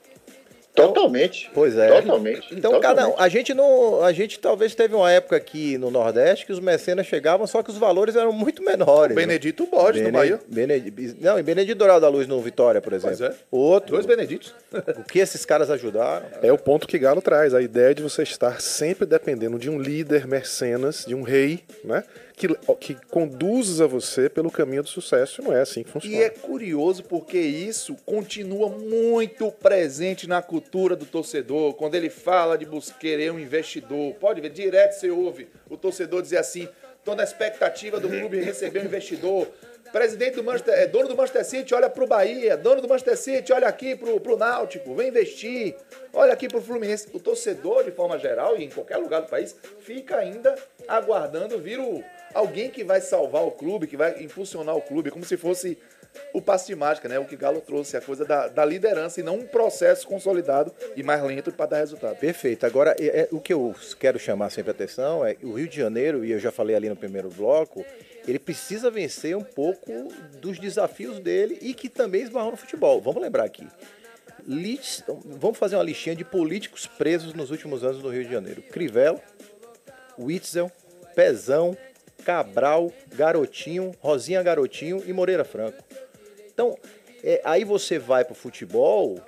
Totalmente. Pois é. Totalmente. Então, totalmente. cada um, a gente não, a gente talvez teve uma época aqui no Nordeste que os mecenas chegavam, só que os valores eram muito menores. né? Benedito Borges, no Bahia. Não, e Benedito Dourado da Luz no Vitória, por exemplo. Pois é. Outro. Dois Beneditos. O que esses caras ajudaram? É o ponto que Galo traz, a ideia de você estar sempre dependendo de um líder mercenas, de um rei, né? Que, que conduza você pelo caminho do sucesso. Não é assim que funciona. E é curioso porque isso continua muito presente na cultura do torcedor. Quando ele fala de querer um investidor, pode ver, direto você ouve o torcedor dizer assim: tô na expectativa do clube receber um investidor. Presidente do Manchester, é dono do Manchester City, olha pro Bahia. Dono do Manchester City, olha aqui pro, pro Náutico, vem investir. Olha aqui pro Fluminense. O torcedor, de forma geral, e em qualquer lugar do país, fica ainda aguardando vir o, alguém que vai salvar o clube, que vai impulsionar o clube, como se fosse o passe de mágica, né? O que Galo trouxe, a coisa da, da liderança e não um processo consolidado e mais lento para dar resultado. Perfeito. Agora, é- é- o que eu quero chamar sempre a atenção é o Rio de Janeiro, e eu já falei ali no primeiro bloco, ele precisa vencer um pouco dos desafios dele e que também esbarrou no futebol. Vamos lembrar aqui. Lis- Vamos fazer uma listinha de políticos presos nos últimos anos no Rio de Janeiro. Crivella, Witzel, Pezão, Cabral, Garotinho, Rosinha Garotinho e Moreira Franco. Então, é, aí você vai pro futebol,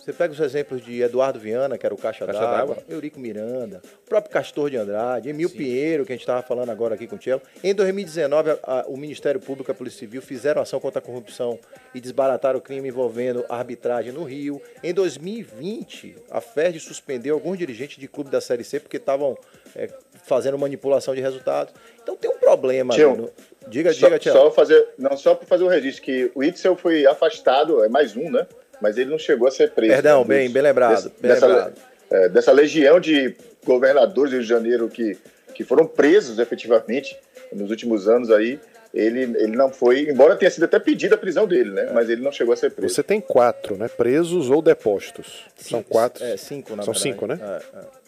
você pega os exemplos de Eduardo Viana, que era o Caixa, Caixa d'Água. Eurico Miranda, o próprio Castor de Andrade, Emil Pinheiro, que a gente estava falando agora aqui com o Tchelo. Em 2019, a- a- o Ministério Público e a Polícia Civil fizeram ação contra a corrupção e desbarataram o crime envolvendo arbitragem no Rio. Em 2020, a FERJ suspendeu alguns dirigentes de clube da Série C porque estavam é, fazendo manipulação de resultados. Então tem um problema. Tio, no- Diga, só, diga, Tchelo. só fazer, não só para fazer o registro que o Itzel foi afastado, é mais um, né? Mas ele não chegou a ser preso. Perdão, né? bem- bem lembrado, bem dessa, lembrado. é, dessa legião de governadores do Rio de Janeiro que, que foram presos efetivamente nos últimos anos aí. Ele, ele não foi, embora tenha sido até pedida a prisão dele, né? Mas ele não chegou a ser preso. Você tem quatro, né? Presos ou depostos. São quatro. É, cinco, na São verdade. cinco, né? É, é.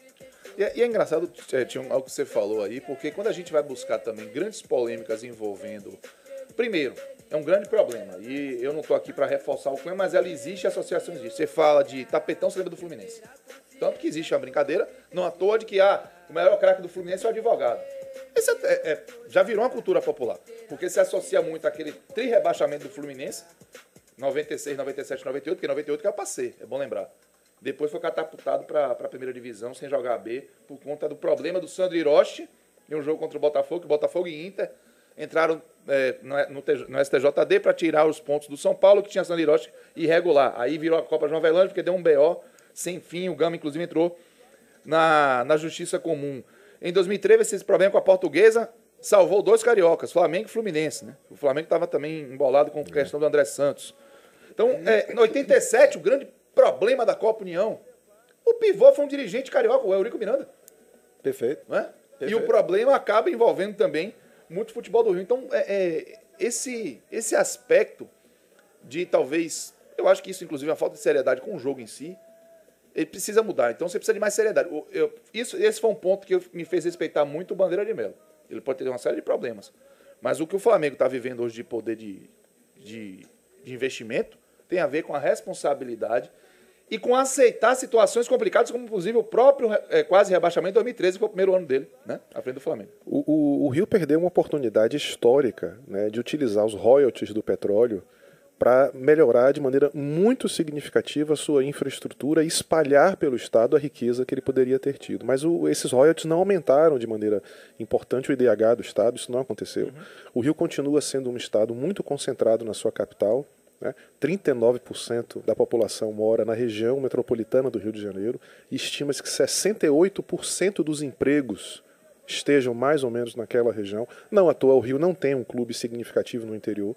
E é, e é engraçado, é, algo que você falou aí, porque quando a gente vai buscar também grandes polêmicas envolvendo. Primeiro, é um grande problema. E eu não estou aqui para reforçar o problema, mas ela existe, a associação existe. Você fala de tapetão, você lembra do Fluminense. Tanto que existe uma brincadeira, não à toa de que ah, o melhor craque do Fluminense é o advogado. Esse é- é- é- já virou uma cultura popular. Porque se associa muito àquele tri-rebaixamento do Fluminense, 96, 97, 98, porque 98 que é o passei, é bom lembrar. Depois foi catapultado para a primeira divisão sem jogar B por conta do problema do Sandro Hiroshi em um jogo contra o Botafogo, que Botafogo e Inter entraram é, no, no TJ no STJD para tirar os pontos do São Paulo, que tinha Sandro Hiroshi irregular. Aí virou a Copa João Velândia, porque deu um BO sem fim, o Gama inclusive entrou na, na Justiça Comum. Em 2013, esse problema com a Portuguesa salvou dois cariocas, Flamengo e Fluminense. Né? O Flamengo estava também embolado com a questão do André Santos. Então, é, em 87, o grande problema da Copa União, o pivô foi um dirigente carioca, o Eurico Miranda. Perfeito. Não é? E Perfeito. o problema acaba envolvendo também muito futebol do Rio. Então, é, é, esse, esse aspecto de talvez. Eu acho que isso, inclusive, é uma falta de seriedade com o jogo em si. Ele precisa mudar. Então você precisa de mais seriedade. O- eu- isso, esse foi um ponto que eu- me fez respeitar muito o Bandeira de Melo. Ele pode ter uma série de problemas. Mas o que o Flamengo está vivendo hoje de poder de, de, de investimento tem a ver com a responsabilidade e com aceitar situações complicadas, como inclusive o próprio eh, quase rebaixamento em 2013, que foi o primeiro ano dele, né? À frente do Flamengo. O, o- o Rio perdeu uma oportunidade histórica né, de utilizar os royalties do petróleo para melhorar de maneira muito significativa a sua infraestrutura e espalhar pelo Estado a riqueza que ele poderia ter tido. Mas o- esses royalties não aumentaram de maneira importante o IDH do Estado, isso não aconteceu. O Rio continua sendo um Estado muito concentrado na sua capital. Né? 39% da população mora na região metropolitana do Rio de Janeiro e estima-se que 68% dos empregos estejam mais ou menos naquela região. Não à toa, o Rio não tem um clube significativo no interior.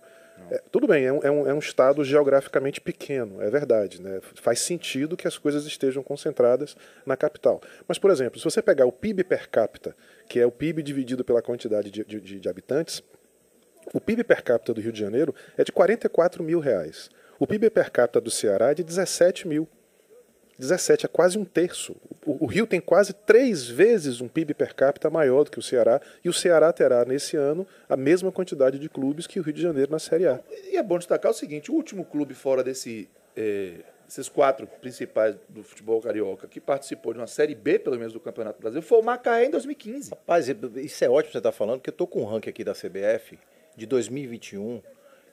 É, tudo bem, é um, é um- é um estado geograficamente pequeno, é verdade. Né? Faz sentido que as coisas estejam concentradas na capital. Mas, por exemplo, se você pegar o PIB per capita, que é o PIB dividido pela quantidade de, de- de- de habitantes, o PIB per capita do Rio de Janeiro é de 44 mil reais. O PIB per capita do Ceará é de 17 mil. 17 é quase um terço. O, o Rio tem quase três vezes um PIB per capita maior do que o Ceará, e o Ceará terá nesse ano a mesma quantidade de clubes que o Rio de Janeiro na Série A. E é bom destacar o seguinte: o último clube fora desse, eh, esses quatro principais do futebol carioca que participou de uma Série B, pelo menos, do Campeonato Brasileiro, foi o Macaé em 2015. Rapaz, isso é ótimo que você está falando, porque eu estou com o ranking aqui da CBF de 2021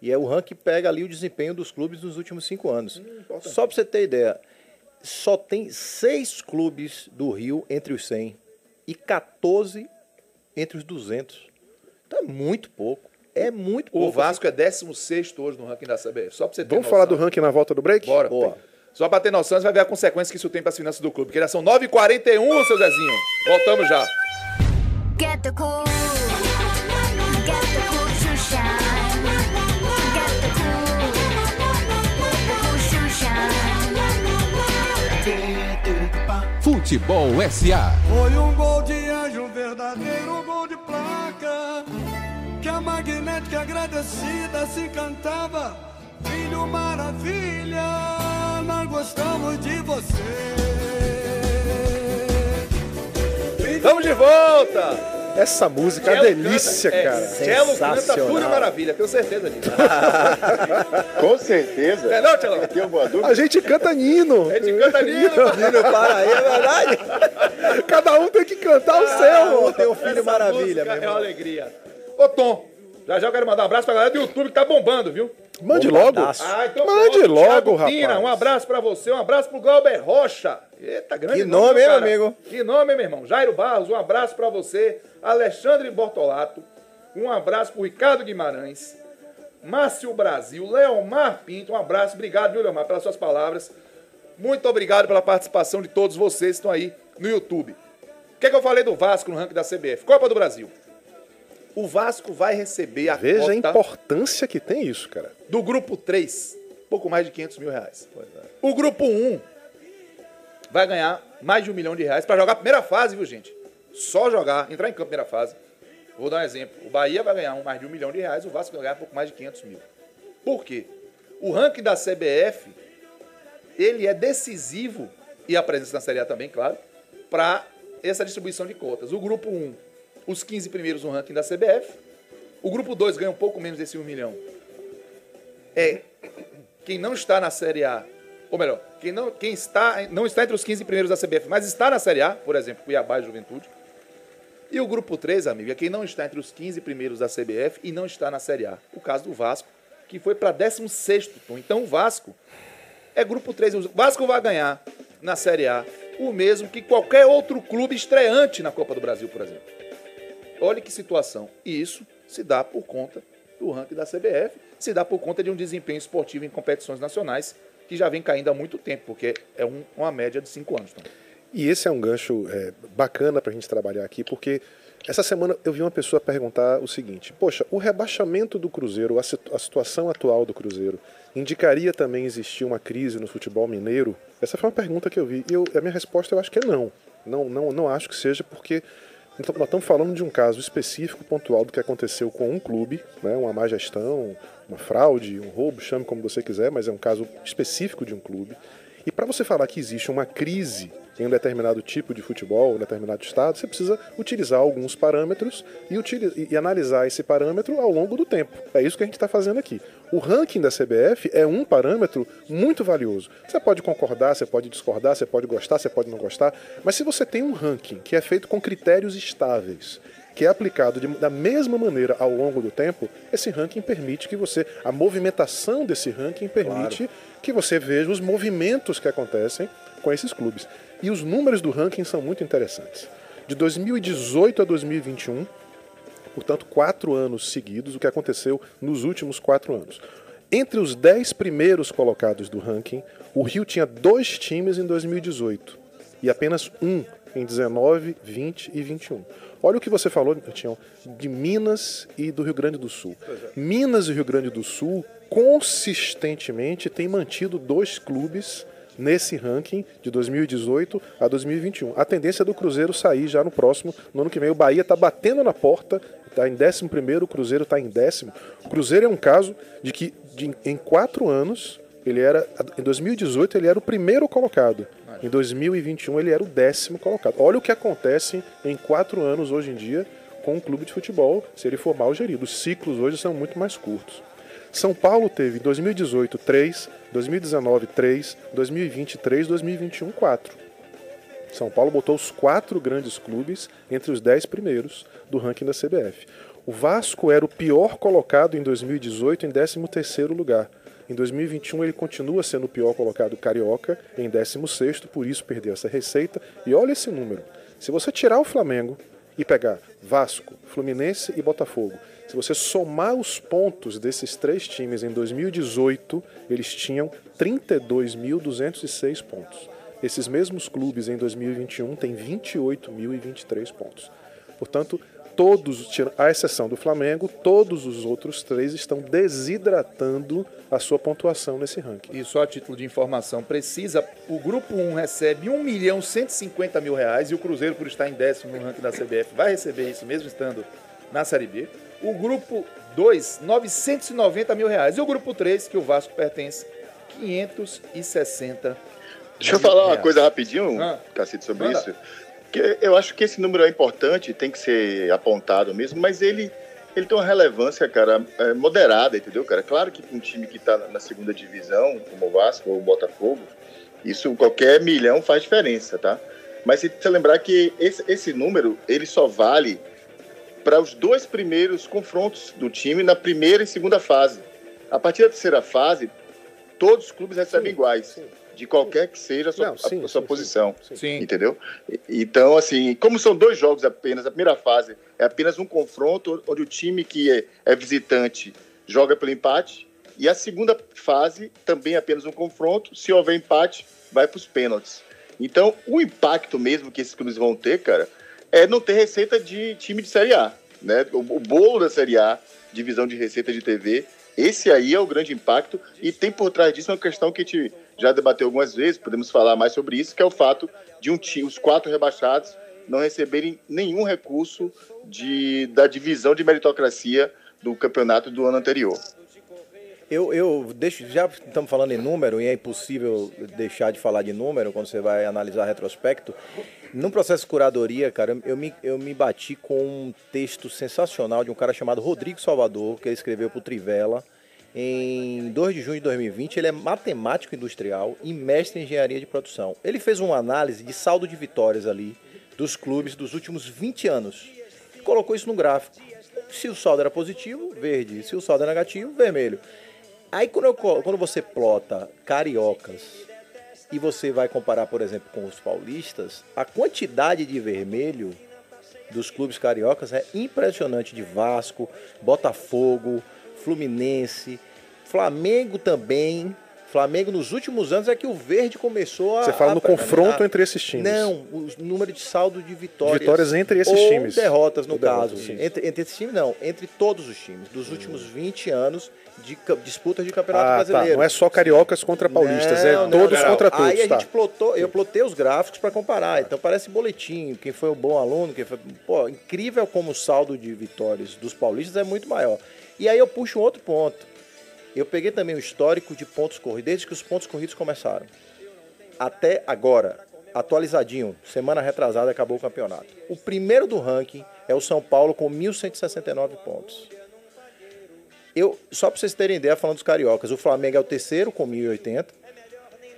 e é o ranking que pega ali o desempenho dos clubes nos últimos cinco anos. importante. Só para você ter ideia, só tem seis clubes do Rio entre os 100 e 14 entre os 200. Então é muito pouco. É muito pouco. O Vasco é 16 hoje no ranking da CBF. Só pra você ter Vamos noção. falar do ranking na volta do break? Bora. Boa. Só pra ter noção, você vai ver a consequência que isso tem para as finanças do clube. Porque já são 9h41, seu Zezinho. Voltamos já. Get the cool. Futebol SA. Foi um gol de anjo, um verdadeiro gol de placa. que a magnética agradecida se cantava. Filho maravilha, nós gostamos de você. Estamos de volta! Essa música é uma delícia, canta, cara. É, Cello canta. Fúria Maravilha, tenho certeza disso. (laughs) Com certeza. É não, Tchelão? Tem alguma dúvida? A gente canta Nino. A gente canta (laughs) Nino. Nino para aí, é verdade? Cada um tem que cantar o seu. Tem um filho Essa maravilha, meu É uma irmão. alegria. Ô, Tom, já já eu quero mandar um abraço pra galera do YouTube que tá bombando, viu? Mande logo. Ah, então Mande pronto. logo, Thiago rapaz. Pina, um abraço pra você, um abraço pro Glauber Rocha. Eita, grande Que nome, meu hein, cara. meu amigo? Que nome, meu irmão? Jairo Barros, um abraço pra você. Alexandre Bortolato, um abraço pro Ricardo Guimarães. Márcio Brasil, Leomar Pinto, um abraço. Obrigado, viu, Leomar, pelas suas palavras. Muito obrigado pela participação de todos vocês que estão aí no YouTube. O que, é que eu falei do Vasco no ranking da CBF? Copa do Brasil. O Vasco vai receber a Veja a importância que tem isso, cara. do grupo 3, pouco mais de 500 mil reais. O grupo 1 vai ganhar mais de um milhão de reais para jogar a primeira fase, viu, gente? Só jogar, entrar em campo primeira fase. Vou dar um exemplo. O Bahia vai ganhar mais de um milhão de reais, o Vasco vai ganhar pouco mais de 500 mil. Por quê? O ranking da CBF, ele é decisivo, e a presença na Série A também, claro, para essa distribuição de cotas. O grupo 1, os 15 primeiros no ranking da CBF. O grupo 2 ganha um pouco menos desse 1 milhão é quem não está na Série A, ou melhor, quem não, quem está, não está entre os 15 primeiros da CBF, mas está na Série A, por exemplo, Cuiabá e Juventude. E o grupo 3, amigo, é quem não está entre os 15 primeiros da CBF e não está na Série A. O caso do Vasco, que foi para 16º. Tom. Então o Vasco é grupo 3. O Vasco vai ganhar na Série A o mesmo que qualquer outro clube estreante na Copa do Brasil, por exemplo. Olha que situação. E isso se dá por conta do ranking da CBF, se dá por conta de um desempenho esportivo em competições nacionais que já vem caindo há muito tempo, porque é um- uma média de cinco anos. E esse é um gancho é, bacana para a gente trabalhar aqui, porque essa semana eu vi uma pessoa perguntar o seguinte: Poxa, o rebaixamento do Cruzeiro, a, situ- a situação atual do Cruzeiro, indicaria também existir uma crise no futebol mineiro? Essa foi uma pergunta que eu vi. E eu- a minha resposta eu acho que é não. Não, não, não acho que seja, porque então, nós estamos falando de um caso específico, pontual, do que aconteceu com um clube, né, uma má gestão, uma fraude, um roubo, chame como você quiser, mas é um caso específico de um clube. E para você falar que existe uma crise em um determinado tipo de futebol, um determinado estado, você precisa utilizar alguns parâmetros e- e analisar esse parâmetro ao longo do tempo. É isso que a gente está fazendo aqui. O ranking da CBF é um parâmetro muito valioso. Você pode concordar, você pode discordar, você pode gostar, você pode não gostar, mas se você tem um ranking que é feito com critérios estáveis, que é aplicado de- da mesma maneira ao longo do tempo, esse ranking permite que você. A movimentação desse ranking permite que você veja os movimentos que acontecem com esses clubes. E os números do ranking são muito interessantes. De 2018 a 2021, portanto, quatro anos seguidos, o que aconteceu nos últimos quatro anos. Entre os dez primeiros colocados do ranking, o Rio tinha dois times em 2018 e apenas um em 19, 20 e 21. Olha o que você falou, Tião, de Minas e do Rio Grande do Sul. Minas e Rio Grande do Sul consistentemente têm mantido dois clubes nesse ranking de 2018 a 2021. A tendência é do Cruzeiro sair já no próximo, no ano que vem. O Bahia está batendo na porta, está em 11 primeiro, o Cruzeiro está em décimo. O Cruzeiro é um caso de que de- em quatro anos, ele era, em 2018 ele era o primeiro colocado. Em 2021 ele era o décimo colocado. Olha o que acontece em quatro anos hoje em dia com um clube de futebol, se ele for mal gerido. Os ciclos hoje são muito mais curtos. São Paulo teve em 2018 3, 2019 3, 2020 3, 2021 4. São Paulo botou os quatro grandes clubes entre os dez primeiros do ranking da CBF. O Vasco era o pior colocado em 2018 em 13º lugar. Em 2021 ele continua sendo o pior colocado carioca em 16º, por isso perdeu essa receita. E olha esse número. Se você tirar o Flamengo e pegar Vasco, Fluminense e Botafogo, se você somar os pontos desses três times em 2018, eles tinham 32.206 pontos. Esses mesmos clubes em 2021 têm 28.023 pontos. Portanto, todos, à exceção do Flamengo, todos os outros três estão desidratando a sua pontuação nesse ranking. E só a título de informação precisa, o grupo 1 recebe 1 milhão 150 mil reais e o Cruzeiro, por estar em décimo no ranking da CBF, vai receber isso mesmo estando na Série B. O grupo 2, 990 mil reais. E o grupo 3, que o Vasco pertence, 560 Deixa eu falar uma reais. coisa rapidinho, Ah. Cacete, sobre Manda. isso. Eu acho que esse número é importante, tem que ser apontado mesmo, mas ele, ele tem uma relevância, cara, é, moderada, entendeu, cara? Claro que um time que tá na segunda divisão, como o Vasco ou o Botafogo, isso qualquer milhão faz diferença, tá? Mas se você lembrar que esse, esse número, ele só vale para os dois primeiros confrontos do time na primeira e segunda fase. A partir da terceira fase, todos os clubes recebem iguais, de qualquer que seja a sua, Não, sim, a sua sim, posição. Sim. Entendeu? Então, assim, como são dois jogos apenas, a primeira fase é apenas um confronto onde o time que é, é visitante joga pelo empate, e a segunda fase também é apenas um confronto, se houver empate, vai para os pênaltis. Então, o impacto mesmo que esses clubes vão ter, cara, é não ter receita de time de Série A. Né? O, o bolo da Série A, divisão de receita de TV, esse aí é o grande impacto e tem por trás disso uma questão que a gente já debateu algumas vezes, podemos falar mais sobre isso, que é o fato de um time, os quatro rebaixados não receberem nenhum recurso de, da divisão de meritocracia do campeonato do ano anterior. Eu, eu deixo, já estamos falando em número e é impossível deixar de falar de número quando você vai analisar retrospecto. Num processo de curadoria, cara, eu me, eu me bati com um texto sensacional de um cara chamado Rodrigo Salvador, que ele escreveu para o Trivela em 2 de junho de 2020. Ele é matemático industrial e mestre em engenharia de produção. Ele fez uma análise de saldo de vitórias ali dos clubes dos últimos 20 anos. E colocou isso no gráfico. Se o saldo era positivo, verde. Se o saldo é negativo, vermelho. Aí quando, eu quando você plota cariocas e você vai comparar, por exemplo, com os paulistas, a quantidade de vermelho dos clubes cariocas é impressionante de Vasco, Botafogo, Fluminense, Flamengo também. Flamengo nos últimos anos é que o verde começou a. Você fala a- no confronto a- entre esses times. Não, o número de saldo de vitórias. Vitórias entre esses ou times. derrotas, no Ou caso. derrotas, entre, entre esses times, não. Entre todos os times. Dos últimos 20 anos de disputas de campeonato Ah, tá. brasileiro. Não é só cariocas contra paulistas, é Não, não, todos não. contra todos, Aí a tá? gente plotou, eu plotei os gráficos para comparar. Então parece boletim, quem foi o bom aluno, quem foi. Pô, incrível como o saldo de vitórias dos paulistas é muito maior. E aí eu puxo um outro ponto. Eu peguei também o histórico de pontos corridos, desde que os pontos corridos começaram. Até agora, atualizadinho, semana retrasada acabou o campeonato. O primeiro do ranking é o São Paulo com 1.169 pontos. Eu, só para vocês terem ideia, falando dos cariocas, o Flamengo é o terceiro com 1.080.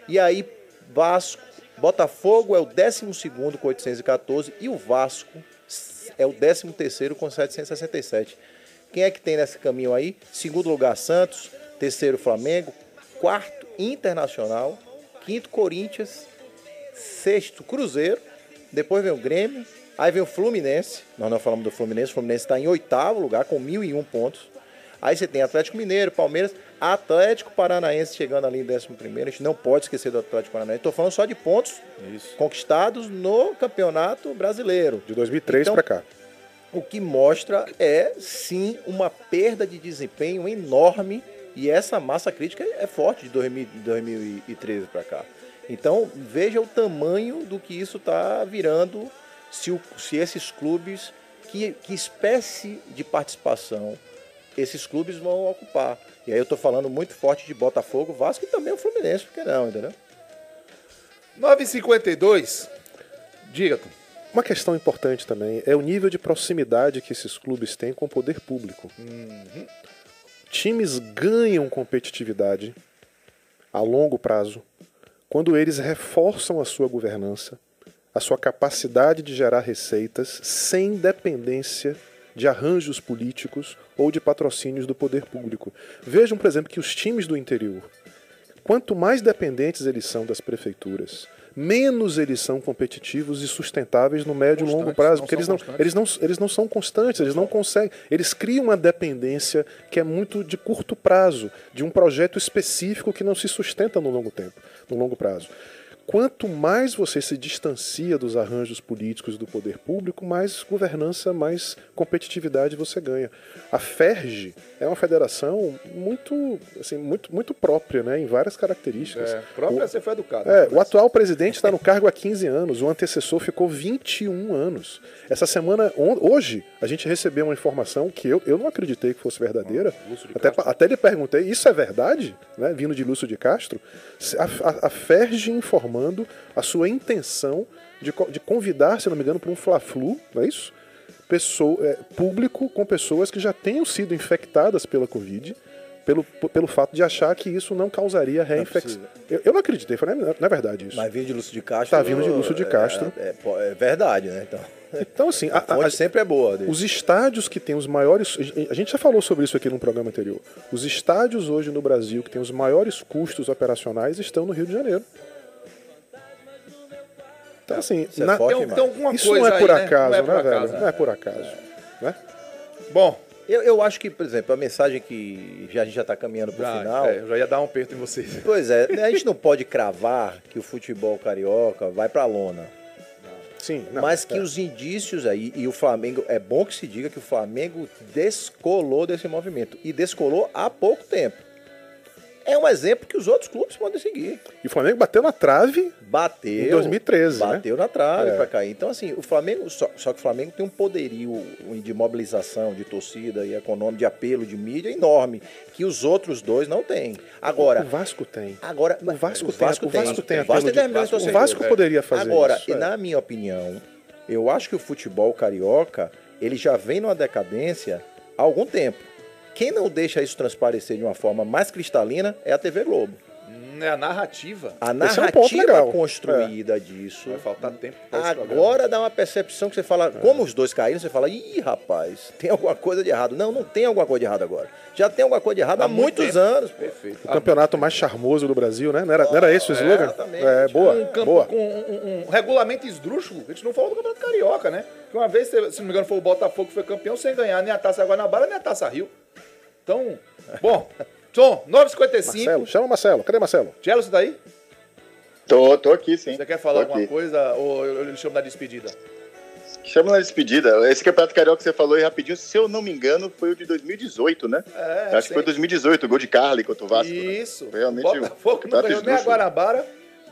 E aí, Vasco, Botafogo é o 12 com 814 e o Vasco é o 13 com 767. Quem é que tem nesse caminho aí? Segundo lugar, Santos. Terceiro, Flamengo. Quarto, Internacional. Quinto, Corinthians. Sexto, Cruzeiro. Depois vem o Grêmio. Aí vem o Fluminense. Nós não falamos do Fluminense. O Fluminense está em oitavo lugar com 1.001 pontos. Aí você tem Atlético Mineiro, Palmeiras, Atlético Paranaense chegando ali em 11 primeiro. A gente não pode esquecer do Atlético Paranaense. Estou falando só de pontos conquistados no Campeonato Brasileiro. De 2003 Então, pra cá. O que mostra é, sim, uma perda de desempenho enorme. E essa massa crítica é forte de 2000 de 2013 para cá. Então, veja o tamanho do que isso está virando se, o- se esses clubes, que, que espécie de participação esses clubes vão ocupar. E aí eu estou falando muito forte de Botafogo, Vasco e também o Fluminense, por que não, entendeu? 9,52. Diga. Uma questão importante também é o nível de proximidade que esses clubes têm com o poder público. Times ganham competitividade a longo prazo quando eles reforçam a sua governança, a sua capacidade de gerar receitas sem dependência de arranjos políticos ou de patrocínios do poder público. Vejam, por exemplo, que os times do interior, quanto mais dependentes eles são das prefeituras, menos eles são competitivos e sustentáveis no médio e longo prazo, porque eles não, constantes. eles, não, eles não são constantes, eles não conseguem. Eles criam uma dependência que é muito de curto prazo, de um projeto específico que não se sustenta no longo tempo, no longo prazo. Quanto mais você se distancia dos arranjos políticos e do poder público, mais governança, mais competitividade você ganha. A FERJ é uma federação muito, assim, muito, muito própria, né, em várias características. É, própria O- você foi educado. é, o atual presidente está no cargo há 15 anos, o antecessor ficou 21 anos. Essa semana, hoje, a gente recebeu uma informação que eu, eu não acreditei que fosse verdadeira. Até, até lhe perguntei, isso é verdade? Né, vindo de Lúcio de Castro. A, a, a FERJ a sua intenção de, de convidar, se não me engano, para um Fla-Flu, não é isso? Pessoa, é, público com pessoas que já tenham sido infectadas pela Covid, pelo, pelo fato de achar que isso não causaria reinfecção. Eu, eu não acreditei, falei, não, não é verdade isso. Mas vindo de Lúcio de Castro. Tá vindo de Lúcio de Castro. É, é- é verdade, né? Então, Então, assim, (laughs) a, fonte sempre é boa. dele. Os estádios que têm os maiores. A gente já falou sobre isso aqui no programa anterior. Os estádios hoje no Brasil que têm os maiores custos operacionais estão no Rio de Janeiro. Então, assim, é na- forte, Tem- tem alguma isso coisa não é aí, por né? acaso, Não é né, por velho? acaso, né? Não é por acaso. Né? Bom. Eu, eu acho que, por exemplo, a mensagem que já, a gente já está caminhando para o final. é, eu já ia dar um aperto em vocês. Pois é, a gente não pode cravar que o futebol carioca vai para a lona. Sim, não, mas que é. os indícios aí, e o Flamengo, é bom que se diga que o Flamengo descolou desse movimento. E descolou há pouco tempo. É um exemplo que os outros clubes podem seguir. E o Flamengo bateu na trave Bateu. em 2013. né? Bateu na trave É. pra cair. Então, assim, o Flamengo. Só, só que o Flamengo tem um poderio de mobilização, de torcida e econômico, de apelo, de mídia enorme, que os outros dois não têm. Agora. O Vasco tem. Agora, o Vasco o tem. Vasco o Vasco tem. tem. O Vasco apelo tem de- 10 milhões de O. Vasco poderia fazer Agora, isso. e é. na minha opinião, eu acho que o futebol carioca ele já vem numa decadência há algum tempo. Quem não deixa isso transparecer de uma forma mais cristalina é a TV Globo. Hum, É a narrativa. A Esse é um narrativa construída disso. Vai faltar tempo programa. Agora dá uma percepção que você fala, como os dois caíram, você fala, ih, rapaz, tem alguma coisa de errado. Não, não tem alguma coisa de errado agora. Já tem alguma coisa de errado há, muito muitos tempo. anos. Perfeito. O campeonato mais charmoso do Brasil, né? Não era, não era esse o slogan? exatamente. É, boa, um campo boa. com um, um regulamento esdrúxulo. A gente não falou do Campeonato Carioca, né? Que uma vez, se se não me engano, foi o Botafogo que foi campeão sem ganhar nem a Taça Guanabara, nem a Taça Rio. Então, bom. Tom, 9h55. Marcelo, chama o Marcelo. Cadê Marcelo? Tchelo, você tá aí? Tô, tô aqui, sim. Você quer falar alguma coisa ou eu, eu lhe chamo na despedida? Chama na despedida. Esse campeonato carioca que você falou aí rapidinho, se eu não me engano, foi o de 2018, né? É, Acho que foi 2018, o gol de Carly contra o Vasco. né? Isso. Foi realmente o Botafogo não ganhou nem a. Guanabara,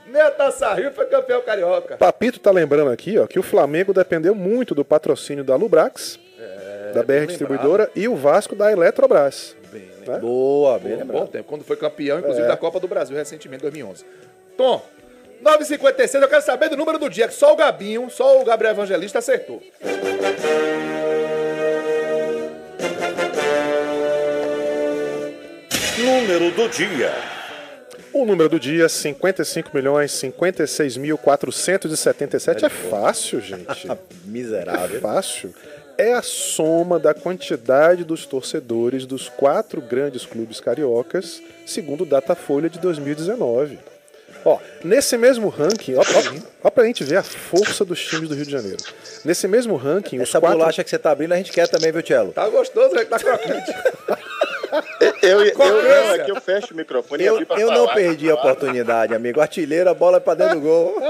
nem a Taça Rio foi campeão carioca. Papito tá lembrando aqui, ó, que o Flamengo dependeu muito do patrocínio da Lubrax, da BR bem Distribuidora, e o Vasco da Eletrobras. né? Boa, bem Bom, lembrado. bom tempo, quando foi campeão, inclusive, É. da Copa do Brasil, recentemente, em 2011. Tom, 9h56, eu quero saber do número do dia, que só o Gabinho, só o Gabriel Evangelista acertou. Número do dia. O número do dia, 55 milhões 56.477. É fácil, gente. (laughs) É Miserável. fácil. É a soma da quantidade dos torcedores dos quatro grandes clubes cariocas, segundo o Datafolha de 2019. Ó, nesse mesmo ranking, ó, ó, ó pra gente ver a força dos times do Rio de Janeiro. Nesse mesmo ranking, os Essa quatro... bolacha que você tá abrindo, a gente quer também, viu, Tchelo? Tá gostoso, né? Tá crocante. Eu, eu, eu, é? não, aqui eu fecho o microfone e Eu, abri pra eu falar. não perdi a oportunidade, amigo. Artilheiro, a bola é pra dentro do gol.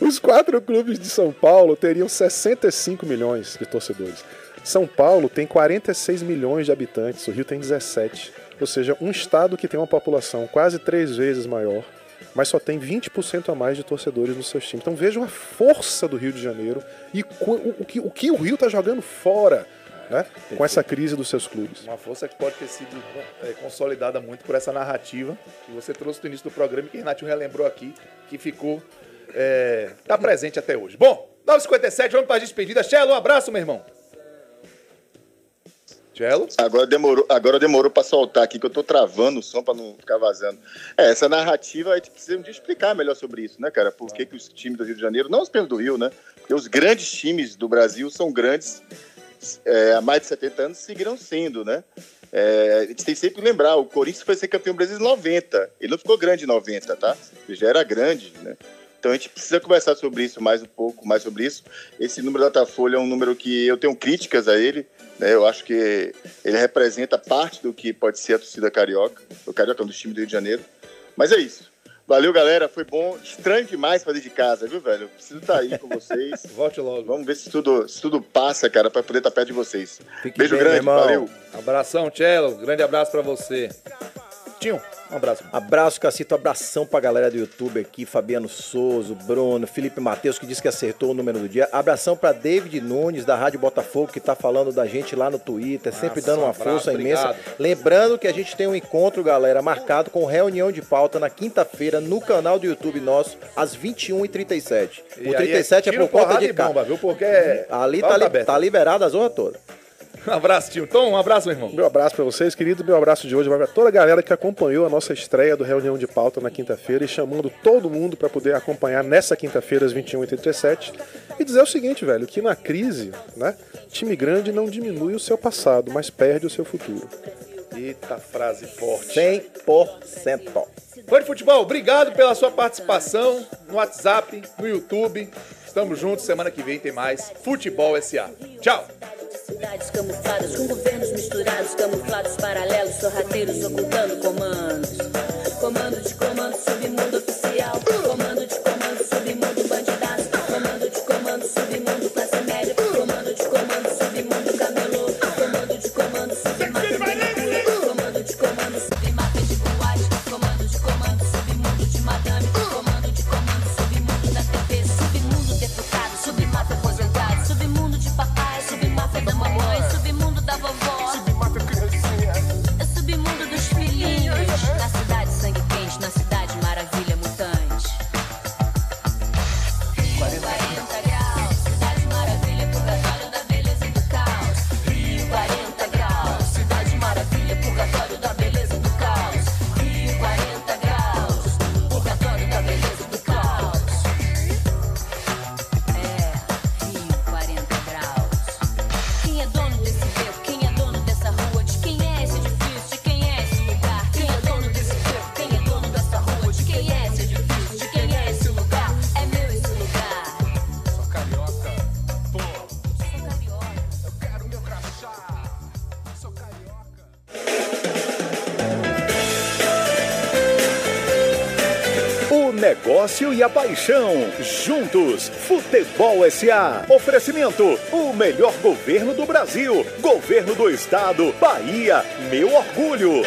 Os quatro clubes de São Paulo teriam 65 milhões de torcedores. São Paulo tem 46 milhões de habitantes, o Rio tem 17. Ou seja, um estado que tem uma população quase três vezes maior, mas só tem 20% a mais de torcedores nos seus times. Então vejam a força do Rio de Janeiro e o, que, o que o Rio está jogando fora né, com essa crise dos seus clubes. Uma força que pode ter sido é, consolidada muito por essa narrativa que você trouxe no início do programa e que o Renatinho relembrou aqui, que ficou. É, tá presente até hoje. Bom, 9h57, vamos para despedida. Chelo, um abraço, meu irmão. Chelo? Agora demorou, agora demorou para soltar aqui, que eu tô travando o som para não ficar vazando. É, essa narrativa a gente precisa dia explicar melhor sobre isso, né, cara? Por que, que os times do Rio de Janeiro, não os pelos do Rio, né? Porque os grandes times do Brasil são grandes é, há mais de 70 anos seguirão sendo, né? É, a gente tem sempre que lembrar, o Corinthians foi ser campeão brasileiro em 90. Ele não ficou grande em 90, tá? Ele já era grande, né? Então a gente precisa conversar sobre isso mais um pouco, mais sobre isso. Esse número da Datafolha é um número que eu tenho críticas a ele, né? Eu acho que ele representa parte do que pode ser a torcida carioca, o carioca é um dos times do Rio de Janeiro. Mas é isso. Valeu, galera. Foi bom. Estranho demais fazer de casa, viu, velho? Eu preciso estar aí com vocês. (laughs) Volte logo. Vamos ver se tudo, se tudo passa, cara, pra poder estar perto de vocês. Fique Beijo bem, grande, valeu. Abração, Cello. Grande abraço pra você. Tinho, um abraço. Abraço, Cacito. Abração pra galera do YouTube aqui. Fabiano Souza, Bruno, Felipe Matheus, que disse que acertou o número do dia. Abração pra David Nunes, da Rádio Botafogo, que tá falando da gente lá no Twitter, sempre Nossa, dando uma um abraço, força imensa. obrigado. Lembrando que a gente tem um encontro, galera, marcado com reunião de pauta na quinta-feira no canal do YouTube nosso, às 21h37. E O aí 37 é, tiro, por conta de e cá. bomba, viu? Porque é Ali tá, li- tá liberada a zorra toda. Um abraço, tio. Tom, um abraço, meu irmão. Meu abraço pra vocês, querido. Meu abraço de hoje vai pra toda a galera que acompanhou a nossa estreia do Reunião de Pauta na quinta-feira e chamando todo mundo pra poder acompanhar nessa quinta-feira às 21h37 e dizer o seguinte, velho, que na crise, né, time grande não diminui o seu passado, mas perde o seu futuro. Eita frase forte. 100%. Fã de futebol, obrigado pela sua participação no WhatsApp, no YouTube. Estamos juntos, semana que vem tem mais Futebol SA. Tchau! Cidades camufladas com governos misturados, camuflados paralelos, sorrateiros ocultando comandos. Comando de comando, submundo oficial. E a paixão. Juntos. Futebol SA. Oferecimento. O melhor governo do Brasil. Governo do Estado. Bahia. Meu orgulho.